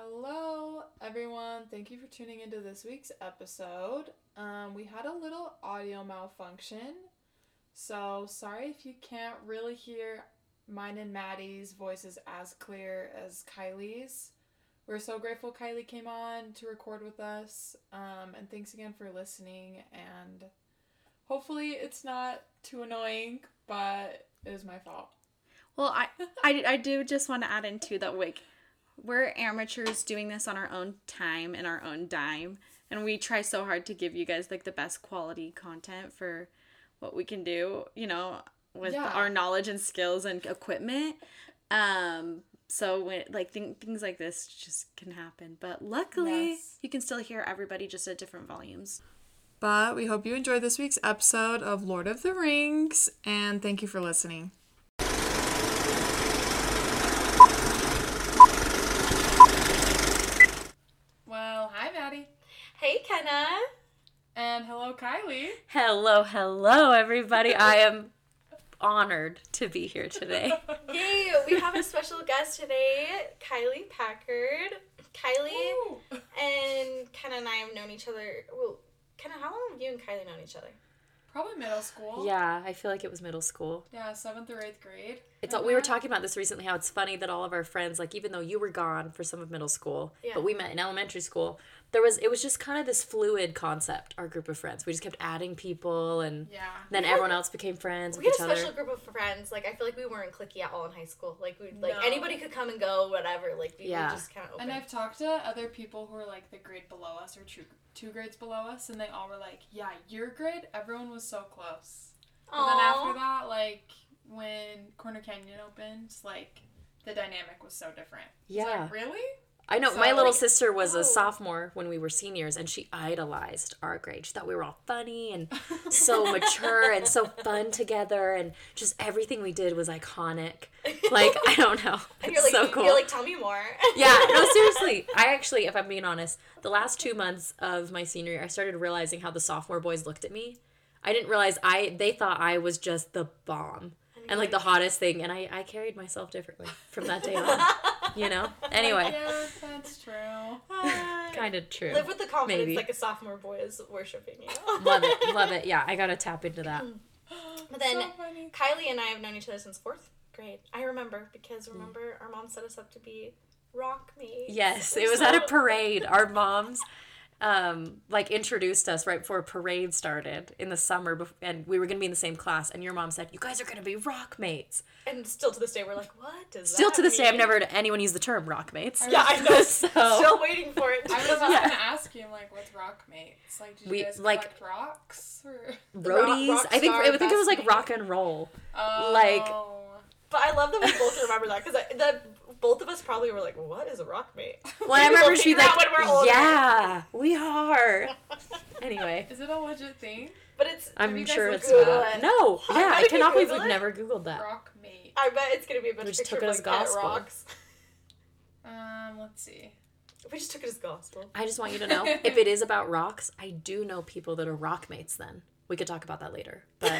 Hello, everyone. Thank you for tuning into this week's episode. Um, we had a little audio malfunction, so sorry if you can't really hear mine and Maddie's voices as clear as Kylee's. We're so grateful Kylee came on to record with us, um, and thanks again for listening. And hopefully, it's not too annoying, but it was my fault. Well, I, I, I do just want to add in too that like we're amateurs doing this on our own time and our own dime, and we try so hard to give you guys like the best quality content for what we can do. You know, with Yeah. our knowledge and skills and equipment. Um, so when like th- things like this just can happen, but luckily Yes. you can still hear everybody just at different volumes. But we hope you enjoyed this week's episode of Lord of the Rings, and thank you for listening. Well, hi, Maddie. Hey, Kenna. And hello, Kylee. Hello, hello, everybody. I am honored to be here today. Yay, we have a special guest today, Kylee Packard. Kylee Ooh. and Kenna and I have known each other. Well, Kenna, how long have you and Kylee known each other? Probably middle school. Yeah, I feel like it was middle school. Yeah, seventh or eighth grade. It's all, we were talking about this recently how it's funny that all of our friends like even though you were gone for some of middle school, Yeah. but we met in elementary school. There was it was just kind of this fluid concept. Our group of friends, we just kept adding people, and Yeah. then everyone else became friends We with had each a special other. group of friends. Like I feel like we weren't clicky at all in high school. Like we like No. anybody could come and go, whatever. Like we Yeah. just kind of open. And I've talked to other people who are like the grade below us or two, two grades below us, and they all were like, yeah, your grade, everyone was so close. But then after that, like, when Corner Canyon opened, like, the dynamic was so different. It's Yeah. like, really? I know So, my little like, sister was oh. a sophomore when we were seniors, and she idolized our grade. She thought we were all funny and so mature and so fun together, and just everything we did was iconic. Like I don't know, And you're like, so cool. you're like, tell me more. yeah, no, seriously. I actually, if I'm being honest, the last two months of my senior year, I started realizing how the sophomore boys looked at me. I didn't realize I they thought I was just the bomb and like the hottest thing, and I I carried myself differently from that day on. You know. Anyway, Yeah, that's true. kind of true. Live with the confidence Maybe. like a sophomore boy is worshiping you. Love it, love it. Yeah, I gotta tap into that. But then so. Kylee and I have known each other since fourth grade. I remember Mm. because remember our mom set us up to be rock me. Yes, We're it was at a parade. Our moms um like introduced us right before a parade started in the summer bef- and we were going to be in the same class and your mom said you guys are going to be rock mates And still to this day, we're like, what does still that to this day i've never heard anyone use the term rock mates Yeah, I know. So- Still waiting for it. I was come just gonna ask you, like, what's rock mates? Like, did you We- guys like- collect rocks? Or... roadies rock i think star i think it was like rock and roll Oh. Like- But I love that we both remember that because the both of us probably were like, what is a rock mate? well i Maybe remember we'll she like when we're older. yeah we are anyway Is it a legit thing? But it's. i'm you sure looked it's it not up? no How yeah i did cannot believe we've it? never googled that Rock mate. I bet it's gonna be a bunch We of just took pictures it of as like pet gospel. rocks. Um, let's see. We just took it as gospel. I just want you to know if it is about rocks, I do know people that are rock mates then. We could talk about that later. But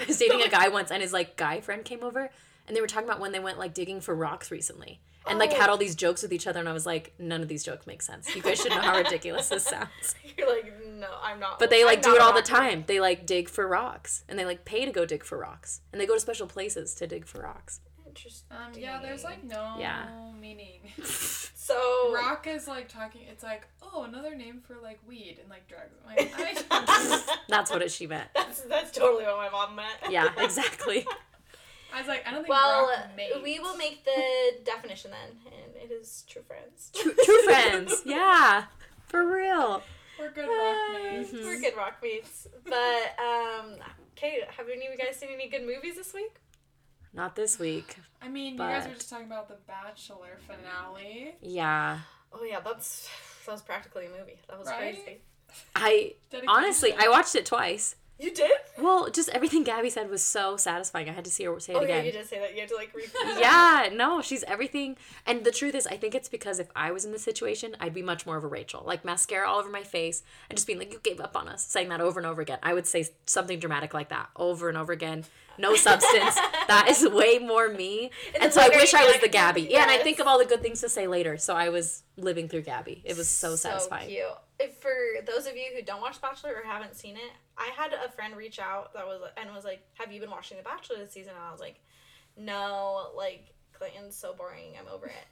I was dating a guy once and his like guy friend came over and they were talking about when they went like digging for rocks recently. And like Oh. had all these jokes with each other and I was like, none of these jokes make sense. You guys should know how ridiculous this sounds. You're like, no, I'm not. But they I'm like do it all the time. They like dig for rocks and they like pay to go dig for rocks. And they go to special places to dig for rocks. Interesting. Um, yeah, there's like no Yeah. meaning. So Rock is like talking. It's like, oh, another name for like weed and like drugs. I'm like, I, That's what it she meant. that's that's totally what my mom meant. Yeah, exactly. I was like, I don't think Well, rock mates. we will make the definition then, and it is true friends. True, true friends. Yeah. For real. We're good rock mates. We're good rock mates. But um, okay, have any of you guys seen any good movies this week? Not this week. I mean, you guys were just talking about the Bachelor finale. Yeah. Oh yeah, that's that was practically a movie. That was Right? crazy. I Dedication. honestly I watched it twice You did? Well, just everything Gabby said was so satisfying. I had to see her say it Oh again. yeah, you did say that. You had to like repeat. that. yeah, no, she's everything. And the truth is, I think it's because if I was in this situation, I'd be much more of a Rachel. Like mascara all over my face and just being like, you gave up on us, saying that over and over again. I would say something dramatic like that over and over again. No substance. that is way more me. And And, so I wish I was the Gabby. Yeah, and I think of all the good things to say later. So I was living through Gabby. It was so, satisfying. cute. If for those of you who don't watch Bachelor or haven't seen it, I had a friend reach out that was and was like, "Have you been watching The Bachelor this season?" And I was like, "No, like Clayton's so boring. I'm over it."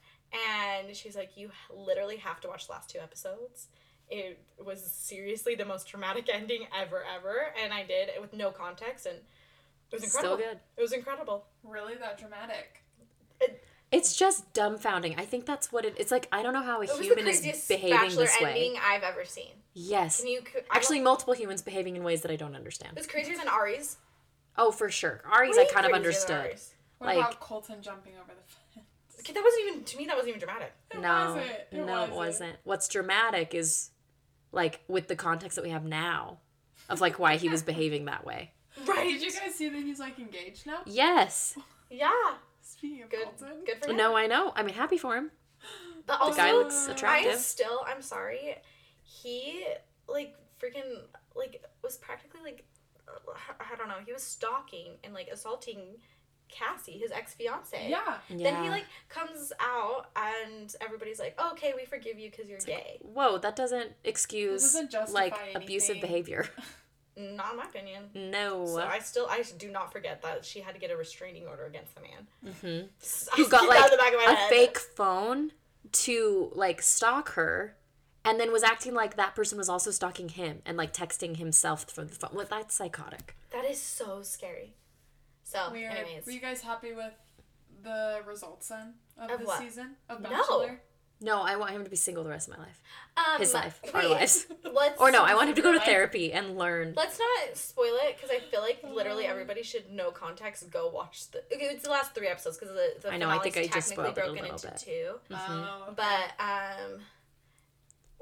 And she's like, "You literally have to watch the last two episodes." It was seriously the most dramatic ending ever, ever, and I did it with no context, and it was So incredible. good. It was incredible. Really that dramatic? It's just dumbfounding. I think that's what it. It's like I don't know how a It was the human is behaving Bachelor this way. ending I've ever seen. Yes, Can you I actually, multiple humans behaving in ways that I don't it understand. was crazier than Arie's. Oh, for sure. Arie's Way I kind of understood. Arie's. What Like- about Colton jumping over the fence? Okay, that wasn't even to me. That wasn't even dramatic. It no, wasn't. It no, wasn't. it wasn't. What's dramatic is like with the context that we have now of like why he was behaving that way. Right. Did you guys see that he's like engaged now? Yes. Yeah. Speaking of Good. Colton. Good for him. No, I know. I mean, happy for him. But The also, guy looks I I attractive. still, I'm sorry. He like freaking like was practically like I don't know. He was stalking and like assaulting Cassie, his ex fiance. Yeah. Then he like comes out and everybody's like, "Okay, we forgive you because you're gay." Whoa, that doesn't excuse doesn't justify like abusive behavior. Not in my opinion. No. So I still, I do not forget that she had to get a restraining order against the man. Mhm. I Who got like the back of my a head. fake phone to like stalk her and then was acting like that person was also stalking him and like texting himself from the phone. Well, that's psychotic. That is so scary. So, Weird. anyways, Were you guys happy with the results then of, Of this what? season of Bachelor? No, I want him to be single the rest of my life. um, His life, our lives. Let's Or no, I want him to go to therapy and learn. Let's not spoil it because I feel like literally everybody should know context. Go watch the. Okay, it's the last three episodes because the the I know, I think I just technically spoiled it a broken little into bit. two. Oh, okay. But um,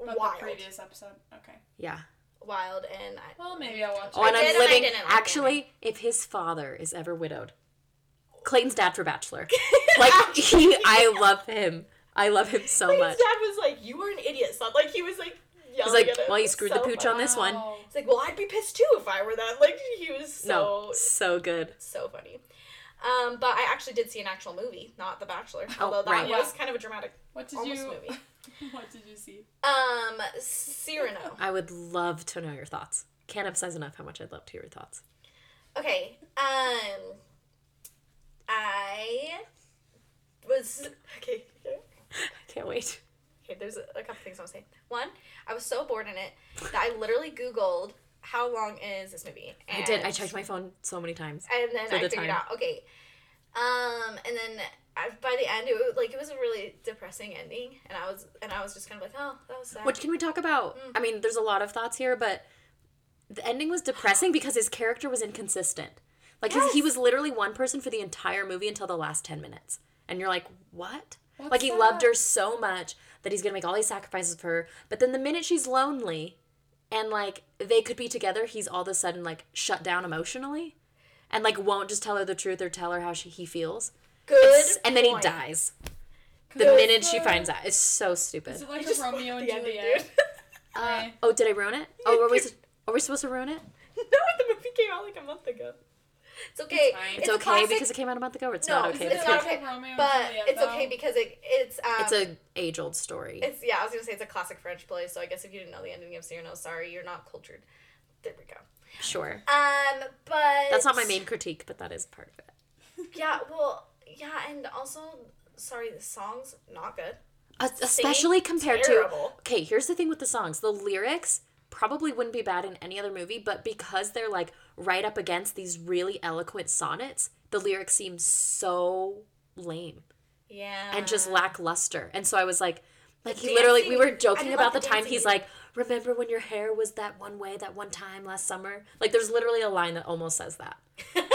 But wild, the previous episode. Okay. Yeah. wild, and I, Well, maybe I'll watch Oh, and I I'm did and I living. didn't like it. actually, if his father is ever widowed, Clayton's dad for Bachelor. Like he, I love him. I love him so Clayton's much. dad was like, "You were an idiot, son." Like he was like He's like, at him. well, you screwed so the pooch funny. on this one. Wow. He's like, "Well, I'd be pissed too if I were that." Like he was so No, so good. so funny. Um, but I actually did see an actual movie, not The Bachelor, Oh, although that right. was kind of a dramatic What did almost you? movie. what did you see? Um, Cyrano. I would love to know your thoughts. Can't emphasize enough how much I'd love to hear your thoughts. Okay. Um, I was okay. Can't wait. Okay, there's a, a couple things I want to say. One, I was so bored in it that I literally Googled how long is this movie. I did. I checked my phone so many times. and then I the figured time. out okay. Um, and then I, by the end, it was, like it was a really depressing ending, and I was and I was just kind of like, oh, that was sad. What can we talk about? I mean, there's a lot of thoughts here, but the ending was depressing because his character was inconsistent. Like his, he was literally one person for the entire movie until the last ten minutes, and you're like, what? What's like he that? loved her so much that he's gonna make all these sacrifices for her, but then the minute she's lonely, and like they could be together, he's all of a sudden like shut down emotionally, and like won't just tell her the truth or tell her how she, he feels. Good. It's- and then he point. dies the Good. minute she finds out. It's so stupid. Is it like a Romeo and Juliet? Uh, oh, did I ruin it? Oh, were we, are we supposed to ruin it? no, the movie came out like a month ago. It's okay. fine. It's, a okay classic- because it came out a month ago, it's No, not okay. it's because not okay. Romeo but Juliet, it's okay because it it's um It's a age old story. it's yeah I was gonna say it's a classic French play so I guess if you didn't know the ending of Cyrano sorry you're not cultured there we go Sure. um but That's not my main critique, but that is part of it. yeah well yeah and also sorry the songs not good Uh, especially compared to. Okay, here's the thing with the songs. The lyrics probably wouldn't be bad in any other movie, but because they're like right up against these really eloquent sonnets, the lyrics seem so lame yeah and just lackluster. And so I was like, like he literally, we were joking about the the time he's like, remember when your hair was that one way that one time last summer? Like there's literally a line that almost says that.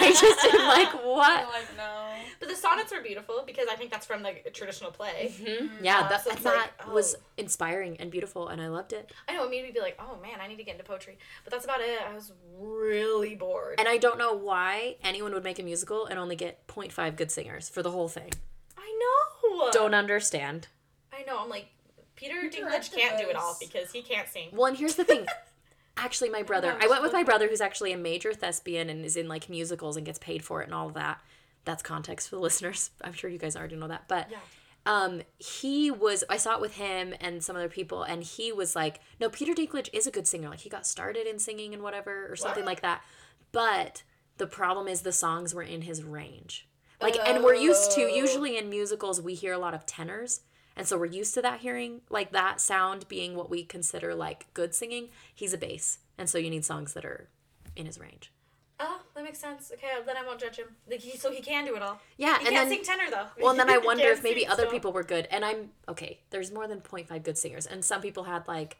like I just am like, They're what? like, no. But the sonnets are beautiful because I think that's from the traditional play. Mhm. Yeah, Uh, that, so and that like, was oh. inspiring and beautiful, and I loved it. I know it made me be like, oh man, I need to get into poetry. But that's about it. I was really bored. And I don't know why anyone would make a musical and only get 0.5 good singers for the whole thing. I know. Don't understand. I know. I'm like, Peter Who Dinklage can't do it all because he can't sing. Well, and here's the thing. Actually, my brother, I went with my brother who's actually a major thespian and is in like musicals and gets paid for it and all of that. That's context for the listeners. I'm sure you guys already know that. But Yeah. um he was I saw it with him and some other people and he was like, "No, Peter Dinklage is a good singer. Like he got started in singing and whatever or something What? like that." But the problem is the songs were in his range. Like and we're used to Oh. usually in musicals we hear a lot of tenors. And so we're used to that hearing like that sound being what we consider like good singing. He's a bass. And so you need songs that are in his range. Oh, that makes sense. Okay, then I won't judge him. Like he, so he can do it all. Yeah, He and can't then sing tenor though. Well, and then I wonder if maybe other still. people were good. And I'm okay. There's more than 0.5 good singers, and some people had like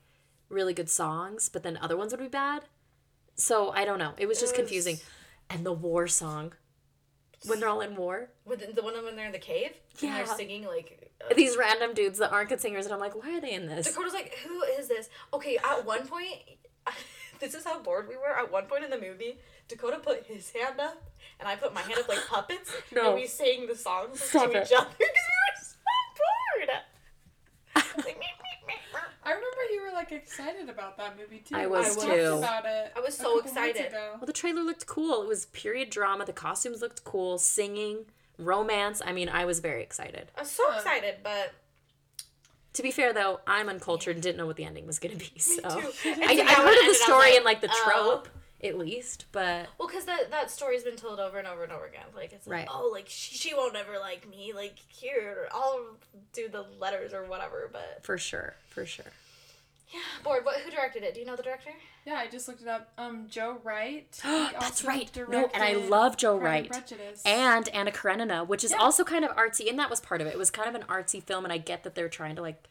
really good songs, but then other ones would be bad. So I don't know. It was just It was- confusing. And the war song, when they're all in war, With the, the one when they're in the cave. And Yeah. they're singing like. uh, these random dudes that aren't good singers, and I'm like, why are they in this? Dakota's like, who is this? Okay, at one point, this is how bored we were. At one point in the movie, Dakota put his hand up, and I put my hand up like puppets, No. and we sang the songs Stop to it. each other because we were so bored. Like, meep, meep, meep, meep. I remember you were like excited about that movie too. I was We too. talked about it. I was so excited. ago. Well, the trailer looked cool. It was period drama. The costumes looked cool. Singing, romance. I mean, I was very excited. I was so Huh. excited, but To be fair, though, I'm uncultured and didn't know what the ending was going to be. So too. I, I heard now when it of the ended, I was story like, and like the oh. trope, at least, but Well, because that that story's been told over and over and over again. Like it's like, Right. oh, like she, she won't ever like me. Like here, I'll do the letters or whatever. But for sure, for sure. Yeah, bored. What? Who directed it? Do you know the director? Yeah, I just looked it up. Um, Joe Wright. That's right. No, and I love Joe Pride and Wright. Prejudice. And Anna Karenina, which is Yeah. also kind of artsy, and that was part of it. It was kind of an artsy film, and I get that they're trying to like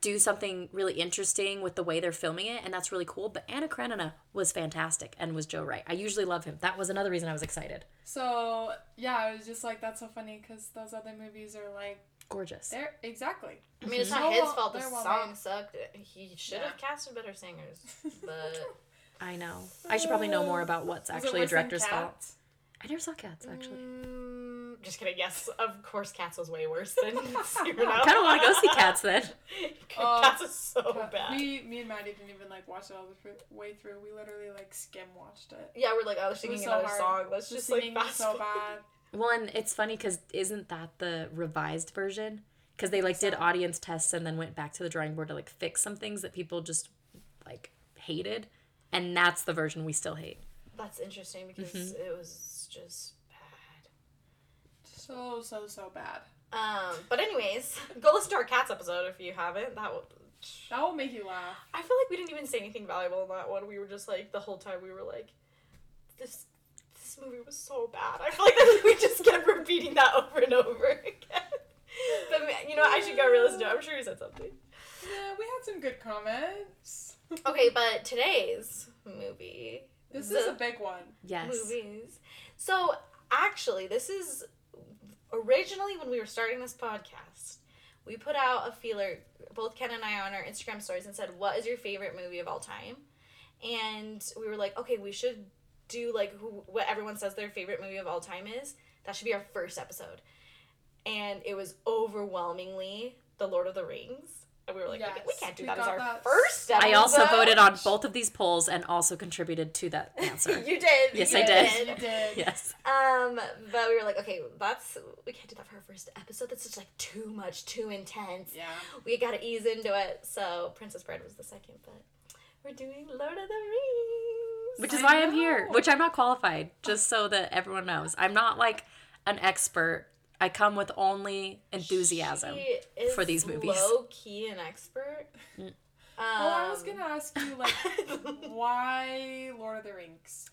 do something really interesting with the way they're filming it, and that's really cool. But Anna Karenina was fantastic, and was Joe Wright. I usually love him. That was another reason I was excited. So yeah, I was just like, that's so funny because those other movies are like, Gorgeous. they're exactly. I mean, it's not So his well- fault. The they're well song made. sucked. He should have casted better singers. But I know. I should probably know more about what's actually a director's fault. I never saw Cats actually. Mm, just kidding. Yes, of course, Cats was way worse than Cyrano. I kind of want to go see Cats then. Oh, Cats is so bad. Me, me and Maddie didn't even like watch it all the way through. We literally like skim watched it. yeah, we're like, oh, It was singing so another hard. song. Let's The just like singing was fast so bad. Well, and it's funny because isn't that the revised version? Because they like did audience tests and then went back to the drawing board to like fix some things that people just like hated, and that's the version we still hate. That's interesting because Mm-hmm. it was just bad. So so so bad. Um, but anyways, go listen to our Cats episode if you haven't. That will. That will make you laugh. I feel like we didn't even say anything valuable in that one. We were just like the whole time we were like, this this movie was so bad. I feel like that we just kept repeating that over and over again. But you know, I should go re-listen to it. I'm sure you said something. Yeah, we had some good comments. Okay, but today's movie. This is a big one. Yes. movies. So actually, this is originally when we were starting this podcast. We put out a feeler, both Ken and I, on our Instagram stories and said, "What is your favorite movie of all time?" And we were like, "Okay, we should do like who, what everyone says their favorite movie of all time is. That should be our first episode." And it was overwhelmingly The Lord of the Rings. And we were like, we- we can't do we that as our that. first episode. I also voted on both of these polls and also contributed to that answer. you did. Yes, you I did. You did. yes. Um, but we were like, okay, that's we can't do that for our first episode. That's just like too much, too intense. Yeah. We gotta ease into it. So Princess Bride was the second, but we're doing Lord of the Rings. Which is I why I'm here. Which I'm not qualified, just so that everyone knows. I'm not like an expert. I come with only enthusiasm. She is for these movies. Low key an expert. Mm. Um, Well, I was gonna ask you like, why Lord of the Rings?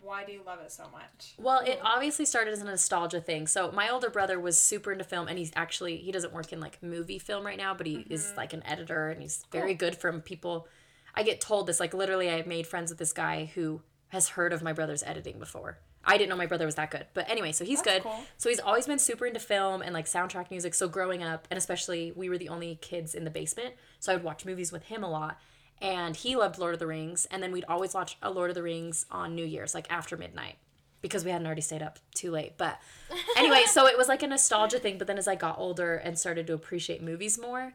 Why do you love it so much? Well, it obviously started as a nostalgia thing. So my older brother was super into film, and he's actually he doesn't work in like movie film right now, but he is like an editor, and he's very good from people. I get told this like literally. I made friends with this guy who has heard of my brother's editing before. I didn't know my brother was that good. But anyway, so he's That's good. cool. So he's always been super into film and like soundtrack music. So growing up, and especially we were the only kids in the basement, so I would watch movies with him a lot. And he loved Lord of the Rings, and then we'd always watch a Lord of the Rings on New Year's, like after midnight, because we hadn't already stayed up too late. But anyway, so it was like a nostalgia thing. But then as I got older and started to appreciate movies more,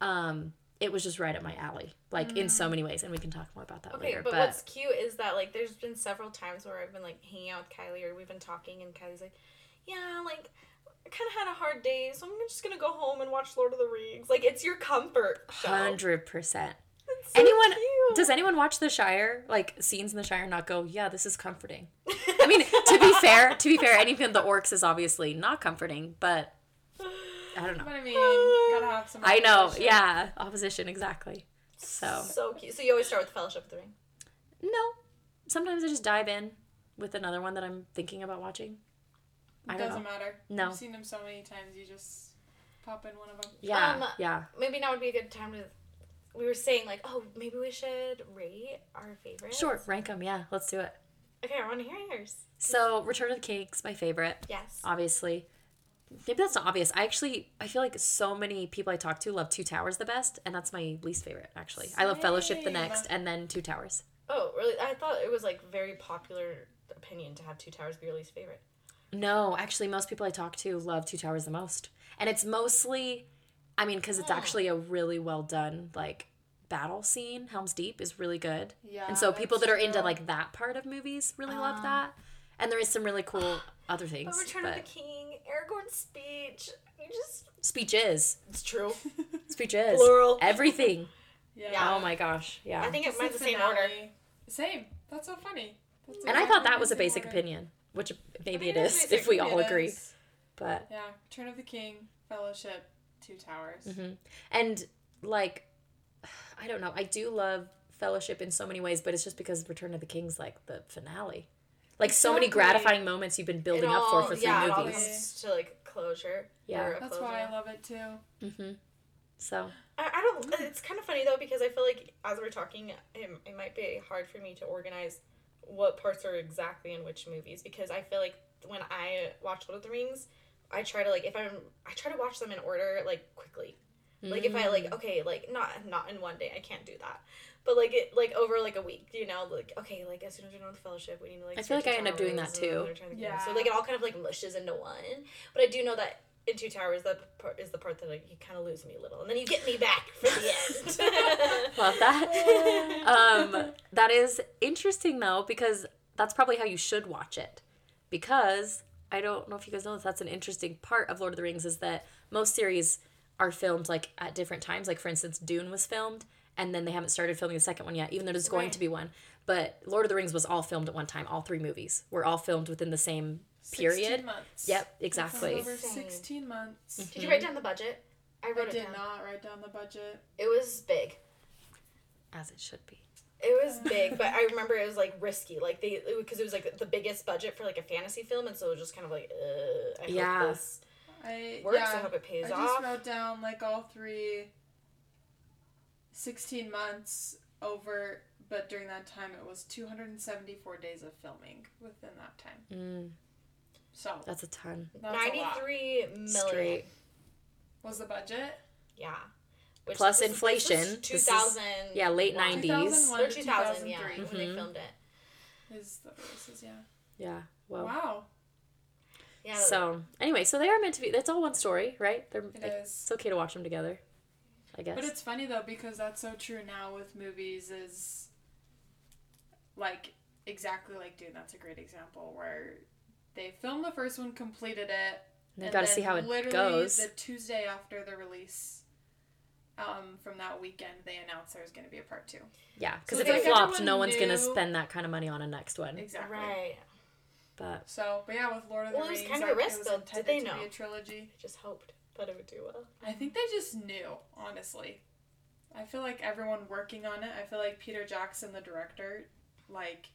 um, it was just right up my alley, like in so many ways. And we can talk more about that Mm. Okay, later. but, But, what's cute is that like there's been several times where I've been like hanging out with Kylee or we've been talking and Kylee's like, yeah, like I kind of had a hard day, so I'm just gonna go home and watch Lord of the Rings. Like it's your comfort show. hundred percent. So anyone cute. does anyone watch the shire like scenes in the shire not go yeah this is comforting i mean to be fair to be fair anything the orcs is obviously not comforting but i don't know But I mean, gotta have some. i know yeah opposition exactly so so cute. So you always start with Fellowship of the Ring. no sometimes i just dive in with another one that i'm thinking about watching I It doesn't know. matter. No. You've seen them so many times. You just pop in one of them. yeah Um, yeah Maybe now would be a good time to. We were saying like, oh, maybe we should rate our favorites. sure rank them yeah let's do it Okay, I want to hear yours. so return of the king's my favorite Yes. obviously. Maybe that's not obvious. I actually I feel like so many people I talk to love Two Towers the best, and that's my least favorite actually. I love Fellowship the next, and then Two Towers. Oh, really? I thought it was like very popular opinion to have Two Towers be your least favorite. No, actually, most people I talk to love Two Towers the most, and it's mostly, I mean, because it's Hmm. actually a really well done like battle scene. Helm's Deep is really good, Yeah. and so people that are into like that part of movies really love that. And there is some really cool other things. But Return but of the King, Aragorn's speech, you just. speech is It's true. speech is Plural. everything. Yeah. Oh my gosh, yeah. I think it It's mine's the same finale. order. Same. That's so funny. That's And I thought that was a basic order. opinion, which maybe it it is is if we all agree. is. But Yeah. Return of the King, Fellowship, Two Towers. mhm. and like I don't know, I do love Fellowship in so many ways, but it's just because Return of the King's like the finale. Like so many gratifying moments you've been building It up for for three yeah, It all movies. comes to like closure. Yeah. That's closure. why I love it too. Mm-hmm. So I, I don't. It's kind of funny though because I feel like as we're talking, it, it might be hard for me to organize what parts are exactly in which movies because I feel like when I watch Lord of the Rings, I try to like if I'm I try to watch them in order like quickly. Like if I like Mm. okay like not not in one day I can't do that, but like it like over like a week you know like okay like as soon as we're done with Fellowship we need to like I feel like I end up doing that Towers, and then too. Return of the King. Yeah. So like it all kind of like mushes into one, but I do know that in Two Towers that part is the part that like you kind of lose me a little, and then you get me back for the end. love that. um, that is interesting though because that's probably how you should watch it. Because I don't know if you guys know this, that's an interesting part of Lord of the Rings is that most series are filmed like at different times. Like for instance, Dune was filmed and then they haven't started filming the second one yet, even though there's going Right. to be one. But Lord of the Rings was all filmed at one time. All three movies were all filmed within the same period. 16 months. Yep, exactly. Over 16 months. Did you write down the budget? I I wrote it did down. not write down the budget. It was big. As it should be. It was big, but I remember it was like risky, like they because it was like the biggest budget for like a fantasy film, and so it was just kind of like, uh, I Yeah. hope this I works. yeah, I hope it pays off. I just wrote down like all three 16 months over but during that time it was 274 days of filming within that time. Mm, So, that's a ton. that's a Ninety lot. three million. Straight. Was the budget? Yeah. Which Plus this- this was inflation. This is- 2000. yeah, late 90s. 2001 Or to 2000, yeah, 2003 when they Mhm. filmed it. is the releases, yeah. Yeah. Well. Wow. Yeah. So anyway, so they are meant to be. That's all one story, right? They're. It like, is. It's okay to watch them together. I guess. But it's funny though because that's so true now with movies is like exactly like Dune. That's a great example where they filmed the first one, completed it, They've and got to then see how it literally goes. The Tuesday after the release, um, from that weekend, they announced there was going to be a part two. yeah, because So if it's it flopped, everyone no one's gonna spend that kind of money on a next one. Exactly. Right. But So, but yeah, with Lord of the Well, it was Rings, kind of a risk, it though. Did intended they to know? be a trilogy. I just hoped that it would do well. I think they just knew, honestly. I feel like everyone working on it, I feel like Peter Jackson, the director, like,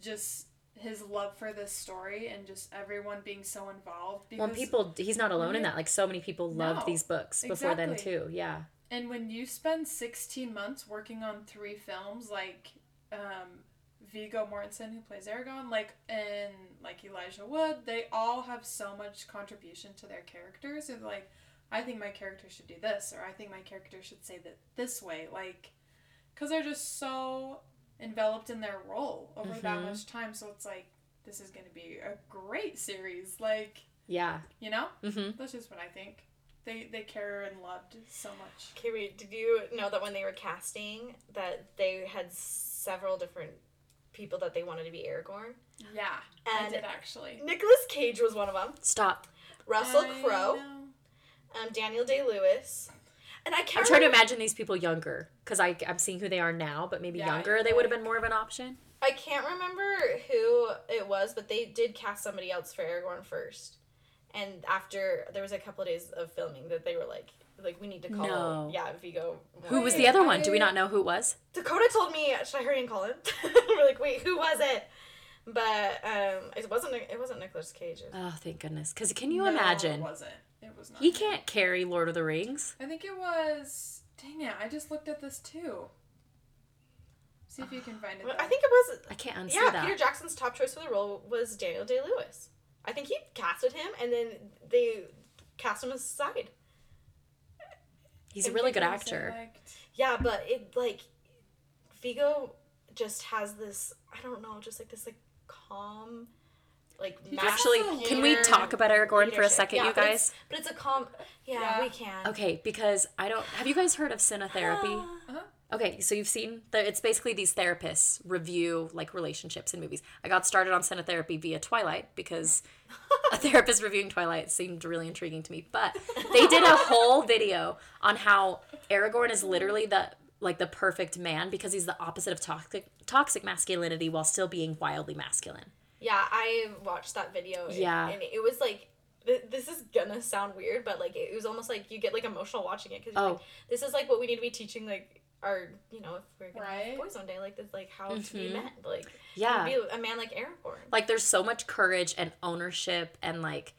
just his love for this story and just everyone being so involved. Because, when people, he's not alone in that. Like so many people loved No, these books before then too. Yeah. And when you spend 16 months working on three films, like, um, Viggo Mortensen who plays Aragorn, like and like Elijah Wood, they all have so much contribution to their characters. And like, I think my character should do this, or I think my character should say that this way, like, because they're just so enveloped in their role over that Mhm. much time. So it's like this is going to be a great series. Like, Yeah. you know, Mm-hmm. that's just what I think. They they care and loved so much. Okay, wait. Did you know that when they were casting, that they had several different people that they wanted to be Aragorn? Yeah, I And did actually. Nicolas Cage was one of them. Stop. Russell Crowe, um, Daniel Day Lewis, and I I'm trying to imagine these people younger because I I'm seeing who they are now, but maybe Yeah, younger they would have been more of an option. I can't remember who it was, but they did cast somebody else for Aragorn first. And after there was a couple of days of filming that they were like, like we need to call, No. yeah, Viggo. Who was the Wait, other one? Do we not know who it was? Dakota told me, should I hurry and call him? we're like, wait, who was it? But um, it wasn't. It wasn't Nicolas Cage. Oh, thank goodness. Because can you No, imagine? It wasn't. It was not. He can't carry Lord of the Rings. I think it was. Dang it! I just looked at this too. See if you can find it. Well. I think it was. I can't unsee Yeah, that. Peter Jackson's top choice for the role was Daniel Day Lewis. I think he casted him, and then they cast him as side. He's a really good actor. select- Yeah, but it like Viggo just has this. I don't know, just like this like calm, like Actually, can we talk about Aragorn for a second, Yeah, you but guys? But it's a calm. Yeah, Yeah. we can. Okay, because I don't. Have you guys heard of cinetherapy? Uh-huh. Okay, so you've seen the, it's basically these therapists review like relationships in movies. I got started on cinetherapy via Twilight because a therapist reviewing Twilight seemed really intriguing to me. But they did a whole video on how Aragorn is literally the like the perfect man because he's the opposite of toxic toxic masculinity while still being wildly masculine. Yeah, I watched that video. and- Yeah. and it was like. This is gonna sound weird, but like it was almost like you get like emotional watching it because Oh. like, this is like what we need to be teaching like our you know if we're gonna Right. have boys one day like this like how to be Mhm. men like Yeah. be a man like Aragorn. like there's so much courage and ownership and like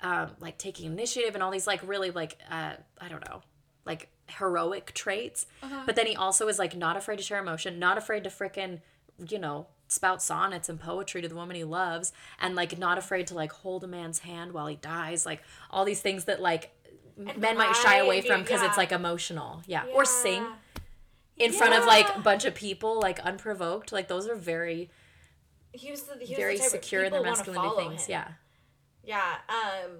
um like taking initiative and all these like really like uh i don't know like heroic traits Uh-huh. but then he also is like not afraid to share emotion not afraid to frickin' you know spout sonnets and poetry to the woman he loves and like not afraid to like hold a man's hand while he dies like all these things that like And men might shy away from be- because it's like emotional yeah. or sing Yeah. in front of like a bunch of people like unprovoked like those are very he was the, he was very the type of- secure in their wanna masculinity follow things him. yeah Yeah. Um.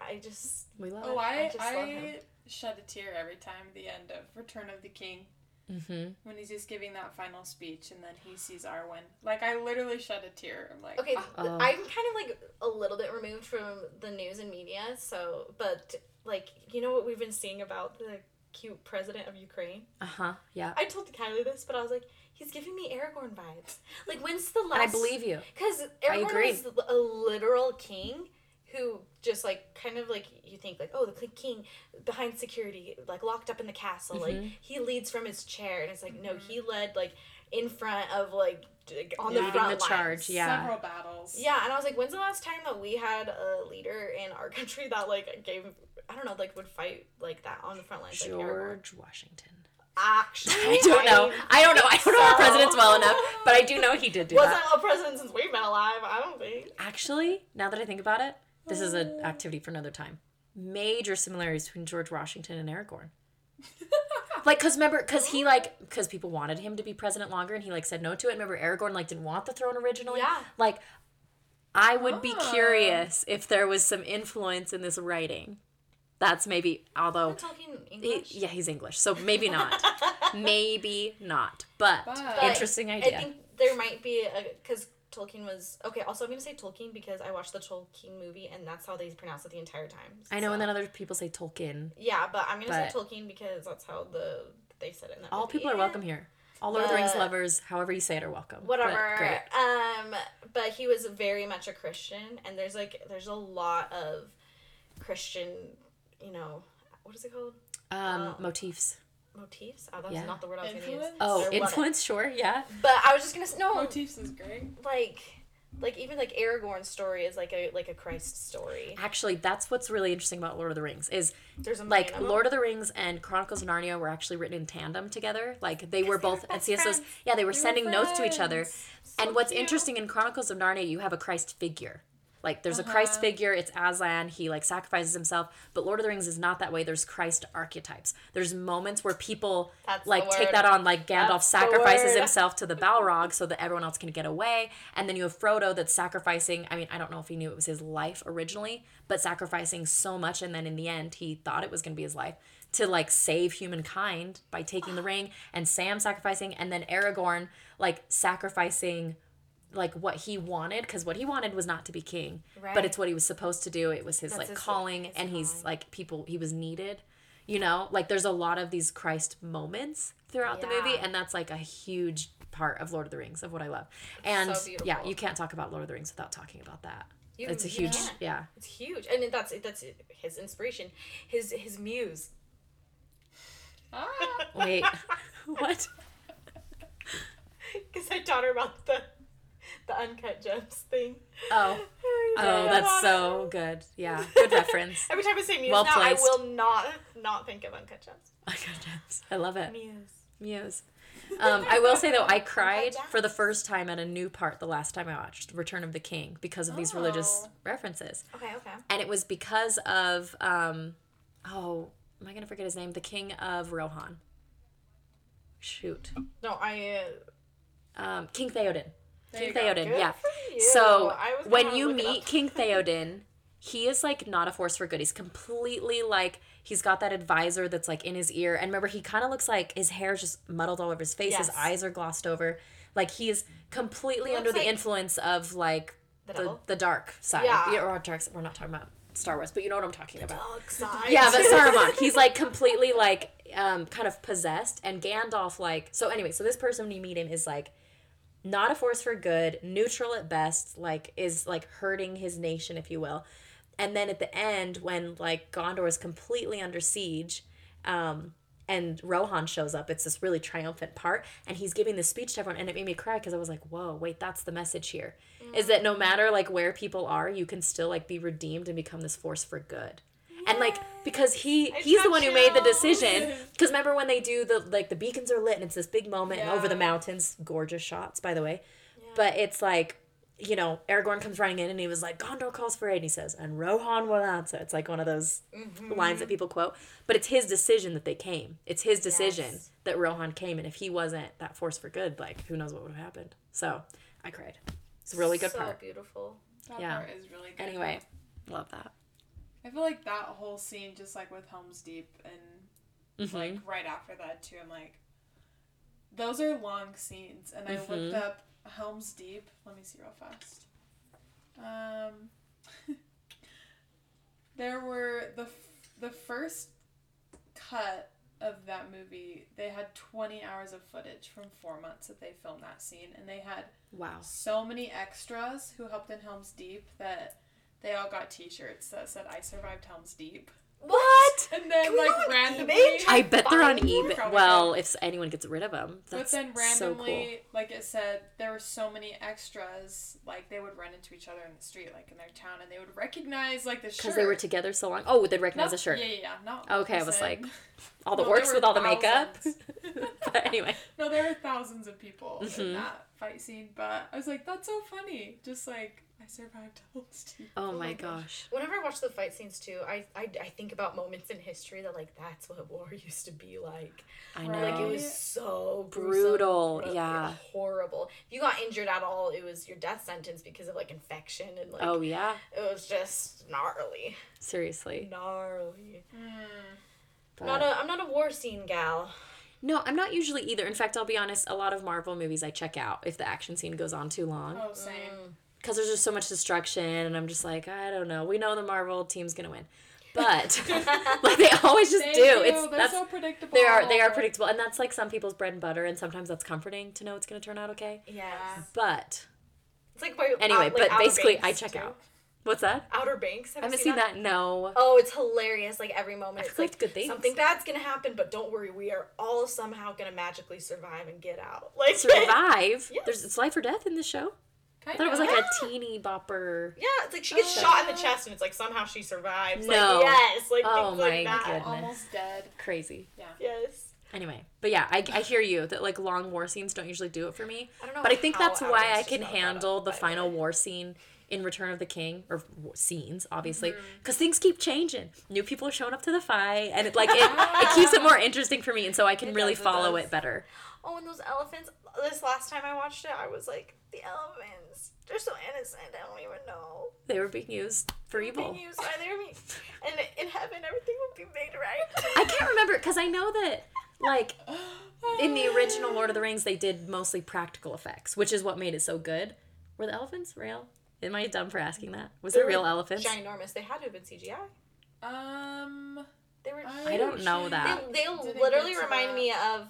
I just. we love Oh, it I I just love. I shed a tear every time the end of Return of the King mm-hmm when he's just giving that final speech and then he sees Arwen. Like I literally shed a tear. I'm like, Okay, "Ah." th- Oh. I'm kind of like a little bit removed from the news and media, so but like you know what we've been seeing about the cute president of Ukraine. uh-huh yeah I told Kylee this, but I was like, he's giving me Aragorn vibes. Like when's the And last? I believe you. because I Aragorn agree. was a literal king who just like kind of like you think like oh the king behind security like locked up in the castle Mhm. like he leads from his chair and it's like no he led like in front of like d- on the Leading front the lines. charge, yeah. several battles. Yeah, and I was like, when's the last time that we had a leader in our country that like gave I don't know like would fight like that on the front lines? Like? George Washington. Actually, I don't know. I don't know. I don't know our presidents well enough, but I do know he did do it. wasn't that. a president since we've been alive. I don't think. Actually, now that I think about it, this is an activity for another time. Major similarities between George Washington and Aragorn. Like, cause remember, cause he like, cause people wanted him to be president longer, and he like said no to it. Remember, Aragorn like didn't want the throne originally. Yeah. Like, I would be Ah. curious if there was some influence in this writing. That's maybe, although Isn't Tolkien He, yeah, he's English, so maybe not. maybe not. But, But- interesting idea. I think there might be a because Tolkien was okay. Also, I'm gonna say Tolkien because I watched the Tolkien movie and that's how they pronounce it the entire time. I know, and then other people say Tolkien. yeah, but I'm gonna say Tolkien because that's how the they said it in that. All movie. people are welcome here. All Lord of the Rings lovers, however you say it, are welcome. But whatever great. um but he was very much a christian and there's like there's a lot of christian you know what is it called Um, uh, motifs. motifs oh that's Yeah. not the word i was gonna use Influence? Oh, Or what- influence, sure, yeah. but i was just gonna say no Motifs is great. like like even like Aragorn's story is like a like a Christ story. Actually, that's what's really interesting about Lord of the Rings is There's a like million of. Lord of the Rings and Chronicles of Narnia were actually written in tandem together. Like they were both and best C.S. Lewis. friends. Yeah, they were They were sending notes to each other. friends. and what's cute. interesting in Chronicles of Narnia, you have a Christ figure. Like there's a Christ Uh-huh. figure, it's Aslan, he like sacrifices himself. But Lord of the Rings is not that way. There's Christ archetypes. There's moments where people That's like take that on, like Gandalf That's sacrifices himself to the Balrog so that everyone else can get away. And then you have Frodo that's sacrificing. I mean, I don't know if he knew it was his life originally, but sacrificing so much, and then in the end, he thought it was going to be his life to like save humankind by taking the ring. And Sam sacrificing, and then Aragorn like sacrificing like what he wanted because what he wanted was not to be king but it's what he was supposed to do. It was his That's like his- calling his and he's like people he was needed you know? Like there's a lot of these christ moments throughout the movie and that's like a huge part of lord of the rings of what i love. And so yeah you can't talk about lord of the rings without talking about that. You- it's a huge can't. yeah. It's huge, and that's that's his inspiration, his his muse. Ah. wait. What? Because I taught her about the the uncut gems thing. oh oh that's so good yeah good reference Every time I say muse Well now, placed. I will not not think of uncut gems. Uncut gems. i love it Muse. Muse. Um, I will say though, I cried for the first time at a new part the last time I watched Return of the King because of these religious Oh. references, Okay, okay. and it was because of um, oh, am I gonna forget his name? The King of Rohan. Shoot, No, I. Uh, um, King Theoden. There King. Theoden, good yeah. for you. So I was when you meet. King Theoden, he is like not a force for good. He's completely like he's got that advisor that's like in his ear. And remember, he kind of looks like his hair's just muddled all over his face. His eyes are glossed over. Like he is completely He under looks the influence of like The the the dark side. Yeah. or dark. We're not talking about Star Wars, but you know what I'm talking about. Dog side. Yeah, but Saruman, he's like completely like um kind of possessed, and Gandalf like so. Anyway, so this person when you meet him is like not a force for good, neutral at best, like is like hurting his nation, if you will. And then at the end, when like Gondor is completely under siege, um, and Rohan shows up, it's this really triumphant part, and he's giving this speech to everyone, and it made me cry because I was like, "Whoa, wait, that's the message here, is that no matter like where people are, you can still like be redeemed and become this force for good." And like because he I he's the one who made the decision. Because remember when they do the like the beacons are lit and it's this big moment and over the mountains, gorgeous shots by the way. Yeah. But it's like you know, Aragorn comes running in and he was like, Gondor calls for aid. And he says, and Rohan will answer. It's like one of those Mm-hmm. lines that people quote. But it's his decision that they came. It's his decision Yes. that Rohan came. And if he wasn't that force for good, like, who knows what would have happened. So I cried. It's a really good so part. beautiful. That Yeah. part is really good. Anyway, love that. I feel like that whole scene, just like with Helm's Deep, and Mhm. like right after that too, I'm like, those are long scenes, and I Mhm. looked up Helm's Deep. Let me see real fast. Um, there were the f- the first cut of that movie. They had 20 hours of footage from four months that they filmed that scene, and they had Wow. so many extras who helped in Helm's Deep that they all got T-shirts that said "I survived Helm's Deep." What? And then Can like go on randomly, eBay? I bet they're on eBay. Probably Well, if anyone gets rid of them, but that's then so cool. randomly, like it said, there were so many extras. Like they would run into each other in the street, like in their town, and they would recognize like the shirt Because they were together so long. Oh, they'd recognize Not- the shirt. Yeah, yeah, yeah. Not Okay, I was like, all the No, works with all the makeup. but anyway, no, there were thousands of people Mhm. in that fight scene, but I was like, that's so funny. Just like I survived Helm's Deep. oh my gosh. Whenever I watch the fight scenes too, I, I, I think about moments in history that like that's what war used to be like. I know. Like it was so gruesome, Brutal, yeah. horrible. If you got injured at all, it was your death sentence because of like infection and like oh yeah, it was just gnarly, seriously. gnarly. Mm. Not a I'm not a war scene gal. no, I'm not usually either. In fact, I'll be honest. A lot of Marvel movies I check out if the action scene goes on too long Oh, same. Because there's just so much destruction, and I'm just like, I don't know. We know the Marvel team's gonna win, but like they always just They do. do. It's They're that's so predictable. they are they are predictable, and that's like some people's bread and butter, and sometimes that's comforting to know it's gonna turn out okay. Yeah. But It's like my anyway, out- like but Outer basically, I check too. out. What's that? Outer Banks. Have I haven't seen that. No. Oh, it's hilarious! Like every moment, I've it's like good things. something bad's gonna happen, but don't worry, we are all somehow gonna magically survive and get out. Like Survive. Yes. There's it's life or death in this show. I Kind thought it was like Yeah. a teeny bopper. Yeah, it's like she gets Oh. shot in the chest and it's like somehow she survives. No. Like, yes. Like Oh things my like that. goodness. almost dead. Crazy. Yeah. Yes. Anyway, but yeah, I, I hear you that like long war scenes don't usually do it for me. I don't know. But I think how that's why I can just brought that handle up, the final way. war scene in Return of the King or scenes, obviously, Mm-hmm. because things keep changing. New people are showing up to the fight, and it like it, it keeps it more interesting for me, and so I can It really does, follow does. it better. Oh, and those elephants. This last time I watched it, I was like, the elephants. They're so innocent. I don't even know. They were being used for evil. Being used by their me. And in heaven, everything will be made right. I can't remember because I know that like in the original Lord of the Rings they did mostly practical effects, which is what made it so good. Were the elephants real? Am I dumb for asking that? Was They it real elephants? Ginormous. They had to have been CGI. Um, They were. I don't know that. They, they literally remind that. me of.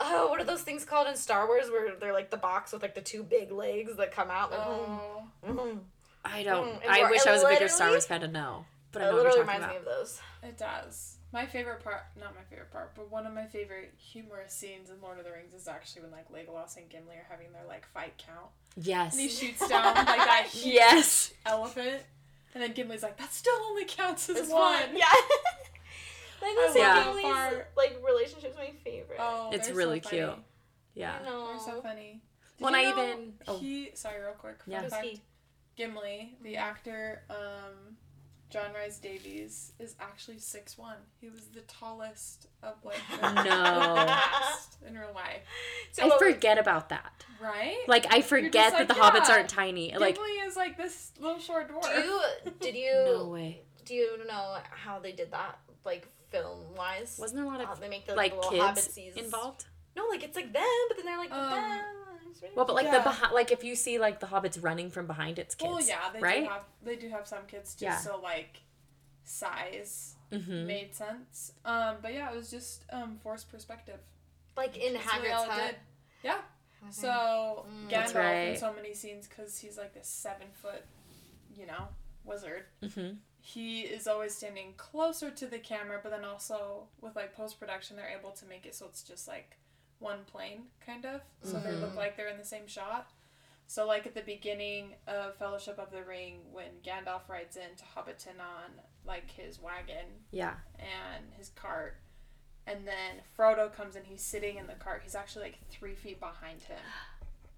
Oh, what are those things called in Star Wars where they're like the box with like the two big legs that come out? Like, Oh, mm, mm. I don't. Mm, and I wish I was a bigger literally- Star Wars fan to know. But I It know what you're literally reminds about. me of those. it does. My favorite part, not my favorite part, but one of my favorite humorous scenes in Lord of the Rings is actually when like Legolas and Gimli are having their like fight count, Yes. and he shoots down like that huge Yes. elephant, and then Gimli's like, "That still only counts as It's one." Yeah. Like I those love families, like relationships, my favorite. Oh, It's really so cute. funny. Yeah. I know. They're so funny. Did When you I know even- oh. he sorry, real quick. Fun Yeah. Who's fact. Gimli, the actor, um, John Rhys Davies, is actually six one. He was the tallest of like the No. in real life. So I forget about that. Right? Like I forget like, that the hobbits aren't tiny. Like Gimli is like this little short dwarf. do you did you no way. do you know how they did that like film wise? Wasn't there a lot of they make the like little kids hobbitsies. involved? No, like it's like them, but then they're like Um, them. Well, but like Yeah. the behind, like if you see like the hobbits running from behind its kids. well, yeah, they right? do have they do have some kids just Yeah. so like size Mm-hmm. made sense. Um, but yeah, it was just um forced perspective. like in That's really Hagrid's all it hut. did. Yeah. So Mm. Gandalf That's in so many scenes because he's like this seven foot, you know, wizard. Mm-hmm. He is always standing closer to the camera, but then also with like post production, they're able to make it so it's just like one plane, kind of. So they look Mhm. like they're in the same shot. So like at the beginning of Fellowship of the Ring, when Gandalf rides into Hobbiton on like his wagon Yeah. and his cart, and then Frodo comes and he's sitting in the cart. He's actually like three feet behind him.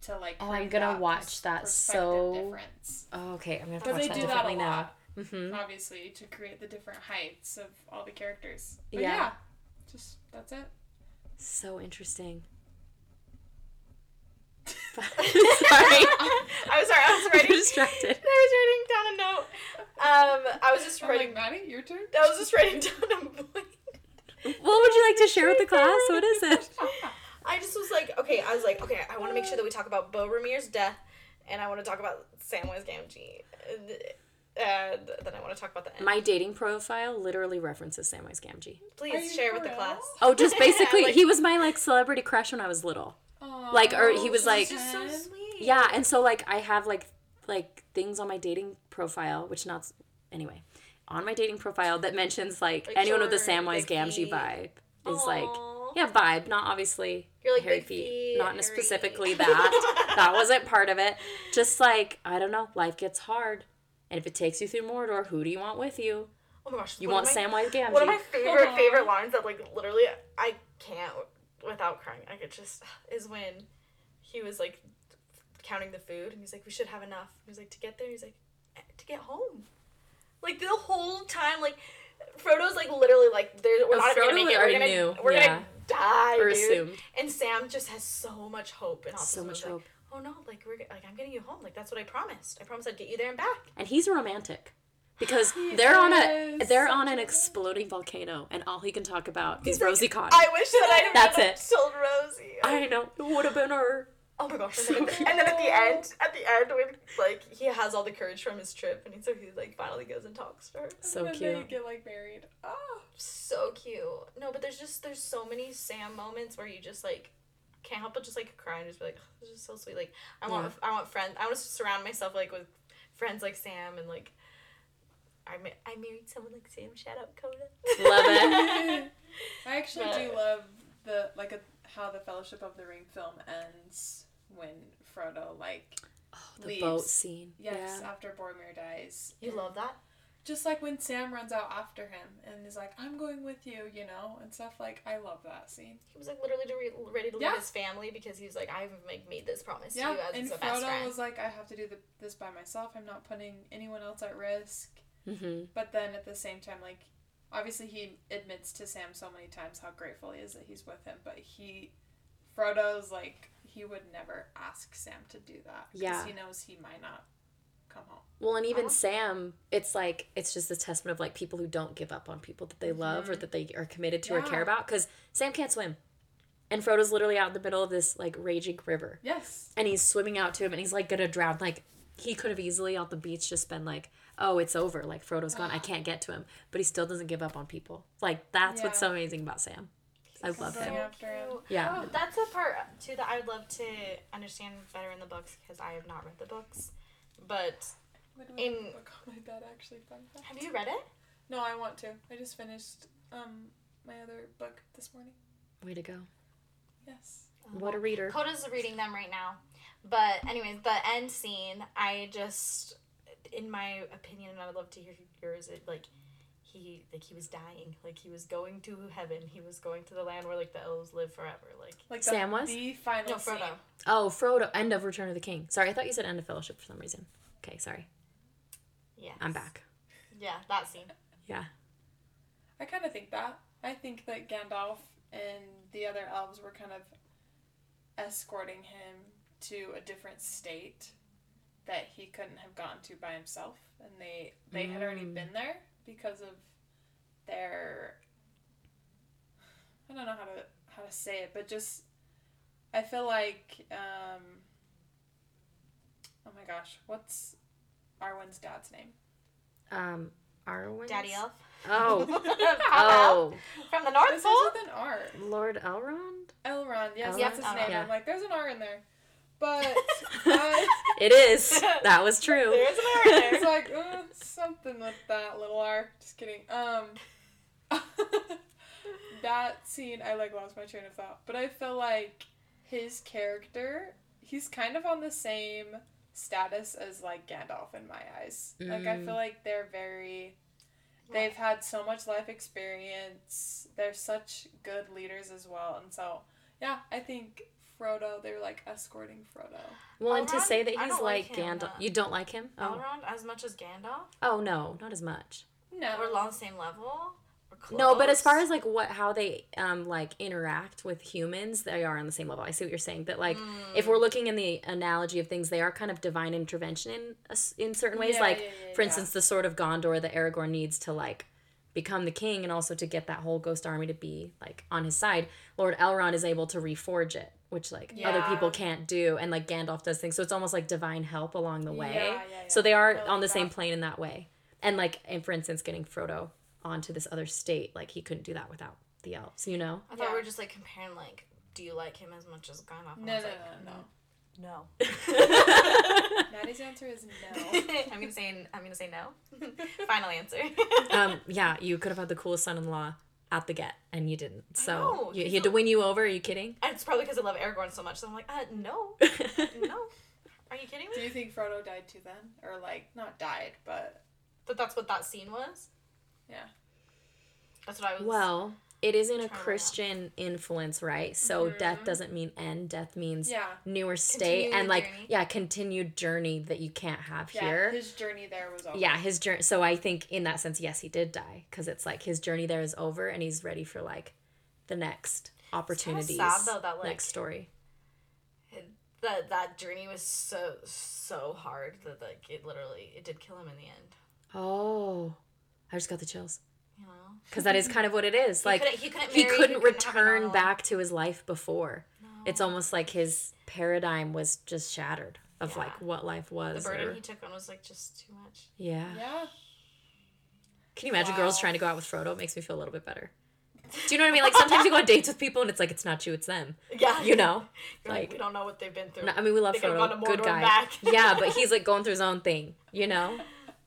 To like, Oh, I'm gonna that watch that so- difference. Oh, okay, I'm gonna have to watch they that do that a differently now. Lot Mm-hmm. obviously to create the different heights of all the characters. But Yeah. yeah, just that's it. So interesting. sorry, I was sorry. I was I'm writing. distracted. I was writing down a note. Um, I was just I'm writing. like, Maddie, your turn. I was just writing down a point. What would you like to share with the class? What is it? I just was like, okay, I was like, okay, I want to make sure that we talk about Boromir's death, and I want to talk about Samwise Gamgee, and, and then I want to talk about the end. My dating profile literally references Samwise Gamgee. Please share for with the class. Oh, just basically, Like- he was my like celebrity crush when I was little. Aw, Like, or he was like- Just so sweet. Yeah, and so like I have like like things on my dating profile, which not anyway, on my dating profile that mentions like, Like anyone with the short, Samwise Gamgee vibe is like yeah vibe, not obviously You're like hairy big feet, not hairy. specifically that. that wasn't part of it. Just like I don't know, life gets hard, and if it takes you through Mordor, who do you want with you? Oh my gosh. You want of my, Samwise Gamgee? One of my favorite Aw. favorite lines that like literally I can't without crying. I could just is when he was like counting the food and he's like, "We should have enough." He was like, "To get there," he's like, "Eh, "To get home." Like the whole time, like Frodo's like literally like, "There, we're Oh, not Frodo gonna make it. We're gonna, knew, we're yeah. gonna die, or dude." assumed And Sam just has so much hope and so optimism. much Like, hope, Oh no! Like we're like I'm getting you home. Like that's what I promised. I promised I'd get you there and back. and he's romantic. Because they're on a they're on an exploding volcano, and all he can talk about is like, Rosie Con. I wish that I'd have That's it. told Rosie. I know it would have been her. Oh my gosh! So And then, at the, and then at the end, at the end, when like he has all the courage from his trip, and he so he like finally goes and talks to her. So and then They get like married. Oh, So cute. No, but there's just there's so many Sam moments where you just like can't help but just like cry and just be like, oh, this is so sweet. Like I want I want friends. I want to surround myself like with friends like Sam and like. I, ma- I married someone like Sam. Shout out Coda. Love it. I actually But- do love the like a, how the Fellowship of the Ring film ends when Frodo like oh, The leaves. boat scene. Yes, Yeah. after Boromir dies. You love that? Just like when Sam runs out after him and is like, "I'm going with you," you know, and stuff like. I love that scene. He was like literally to re- ready to leave Yeah. his family because he was like, I've like made this promise Yeah, to you as and a best Frodo friend. was like, "I have to do the, this by myself. I'm not putting anyone else at risk." Mm-hmm. But then at the same time, like, obviously he admits to Sam so many times how grateful he is that he's with him, but he, Frodo's like, he would never ask Sam to do that. Because Yeah. he knows he might not come home. Well, and even Uh-huh. Sam, it's like it's just a testament of like people who don't give up on people that they love or that they are committed to or care about. Because Sam can't swim, and Frodo's literally out in the middle of this like raging river, Yes. and he's swimming out to him, and he's like gonna drown. Like he could have easily on the beach just been like, "Oh, it's over. Like Frodo's gone. I can't get to him," but he still doesn't give up on people. Like that's what's so amazing about Sam. I love going him. after him. Yeah. Oh, that's a part too that I would love to understand better in the books because I have not read the books. But Literally In- have a book on my bed, actually. Fun fact. have you read it? No, I want to. I just finished um my other book this morning. Way to go! Yes. What a reader. Coda's reading them right now. But anyways, the end scene, I just, in my opinion, and I would love to hear yours. It like he like he was dying, like he was going to heaven. He was going to the land where like the elves live forever. Like Like Sam was? the final no, scene. Frodo. Oh, Frodo. End of Return of the King. Sorry, I thought you said End of Fellowship for some reason. Okay, sorry. Yeah, I'm back. Yeah, that scene. Yeah. I kind of think that. I think that Gandalf and the other elves were kind of escorting him to a different state that he couldn't have gotten to by himself, and they they had already Mm. been there because of their. I don't know how to how to say it, but just I feel like um. Oh my gosh, what's Arwen's dad's name? Um, Arwen. Daddy Elf. Oh. oh. From the North This Pole. is with an R. Lord Elrond. Elrond, yes, Elrond? that's his name. Yeah. I'm like, there's an R in there. But I, It is. That was true. There's an R in it's like, uh, something with that little R. Just kidding. Um, that scene, I like lost my train of thought. But I feel like his character, he's kind of on the same status as like Gandalf in my eyes. Like, I Mm. feel like they're very. They've had so much life experience. They're such good leaders as well. And so, yeah, I think Frodo, they were like escorting Frodo. Well, and to say that he's like like Gandalf. You don't like him? Oh. Elrond as much as Gandalf. Oh no, not as much. No. We're on the same level. Close. No, but as far as like what how they um like interact with humans, they are on the same level. I see what you're saying. But like Mm. if we're looking in the analogy of things, they are kind of divine intervention in in certain ways. Yeah, like yeah, yeah, for yeah. instance, the sword of Gondor that Aragorn needs to like become the king and also to get that whole ghost army to be like on his side. Lord Elrond is able to reforge it, which like other people can't do, and like Gandalf does things. So it's almost like divine help along the way. Yeah, yeah, yeah. So they are like on the same plane in that way. And like, and for instance, getting Frodo onto this other state, like he couldn't do that without the elves, you know? I thought Yeah. we were just like comparing like, do you like him as much as Gandalf? And No, I was no, like, no, no. No. Maddie's answer is no. I'm gonna say I'm gonna say no. Final answer. um, yeah, you could have had the coolest son-in-law at the get, and you didn't. So you, he had to win you over. Are you kidding? and it's probably because I love Aragorn so much. So I'm like, uh, no, no. Are you kidding me? Do you think Frodo died too then? Or like, not died, but But that's what that scene was. Yeah. That's what I was. well, it is in a. Christian influence, right? So mm-hmm. death doesn't mean end. Death means yeah. newer state Continued and like journey. yeah, continued journey that you can't have Yeah, here. his journey there was over. yeah his journey so i think in that sense yes he did die because it's like his journey there is over and he's ready for like the next opportunities sad, though, that, like- next story that that journey was so so hard that like it literally it did kill him in the end. oh i just got the chills You know. because that is kind of what it is He like couldn't- he couldn't marry, he couldn't couldn't return back to his life before No. it's almost like his paradigm was just shattered of Yeah. like what life was the burden or- he took on was like just too much. yeah Yeah. can you imagine Wow. girls trying to go out with frodo it makes me feel a little bit better do you know what i mean like sometimes you go on dates with people and it's like it's not you it's them Yeah. you know You're like, like we don't know what they've been through. No, I mean, we love They Frodo. to Good guy. back. yeah, but he's like going through his own thing, you know?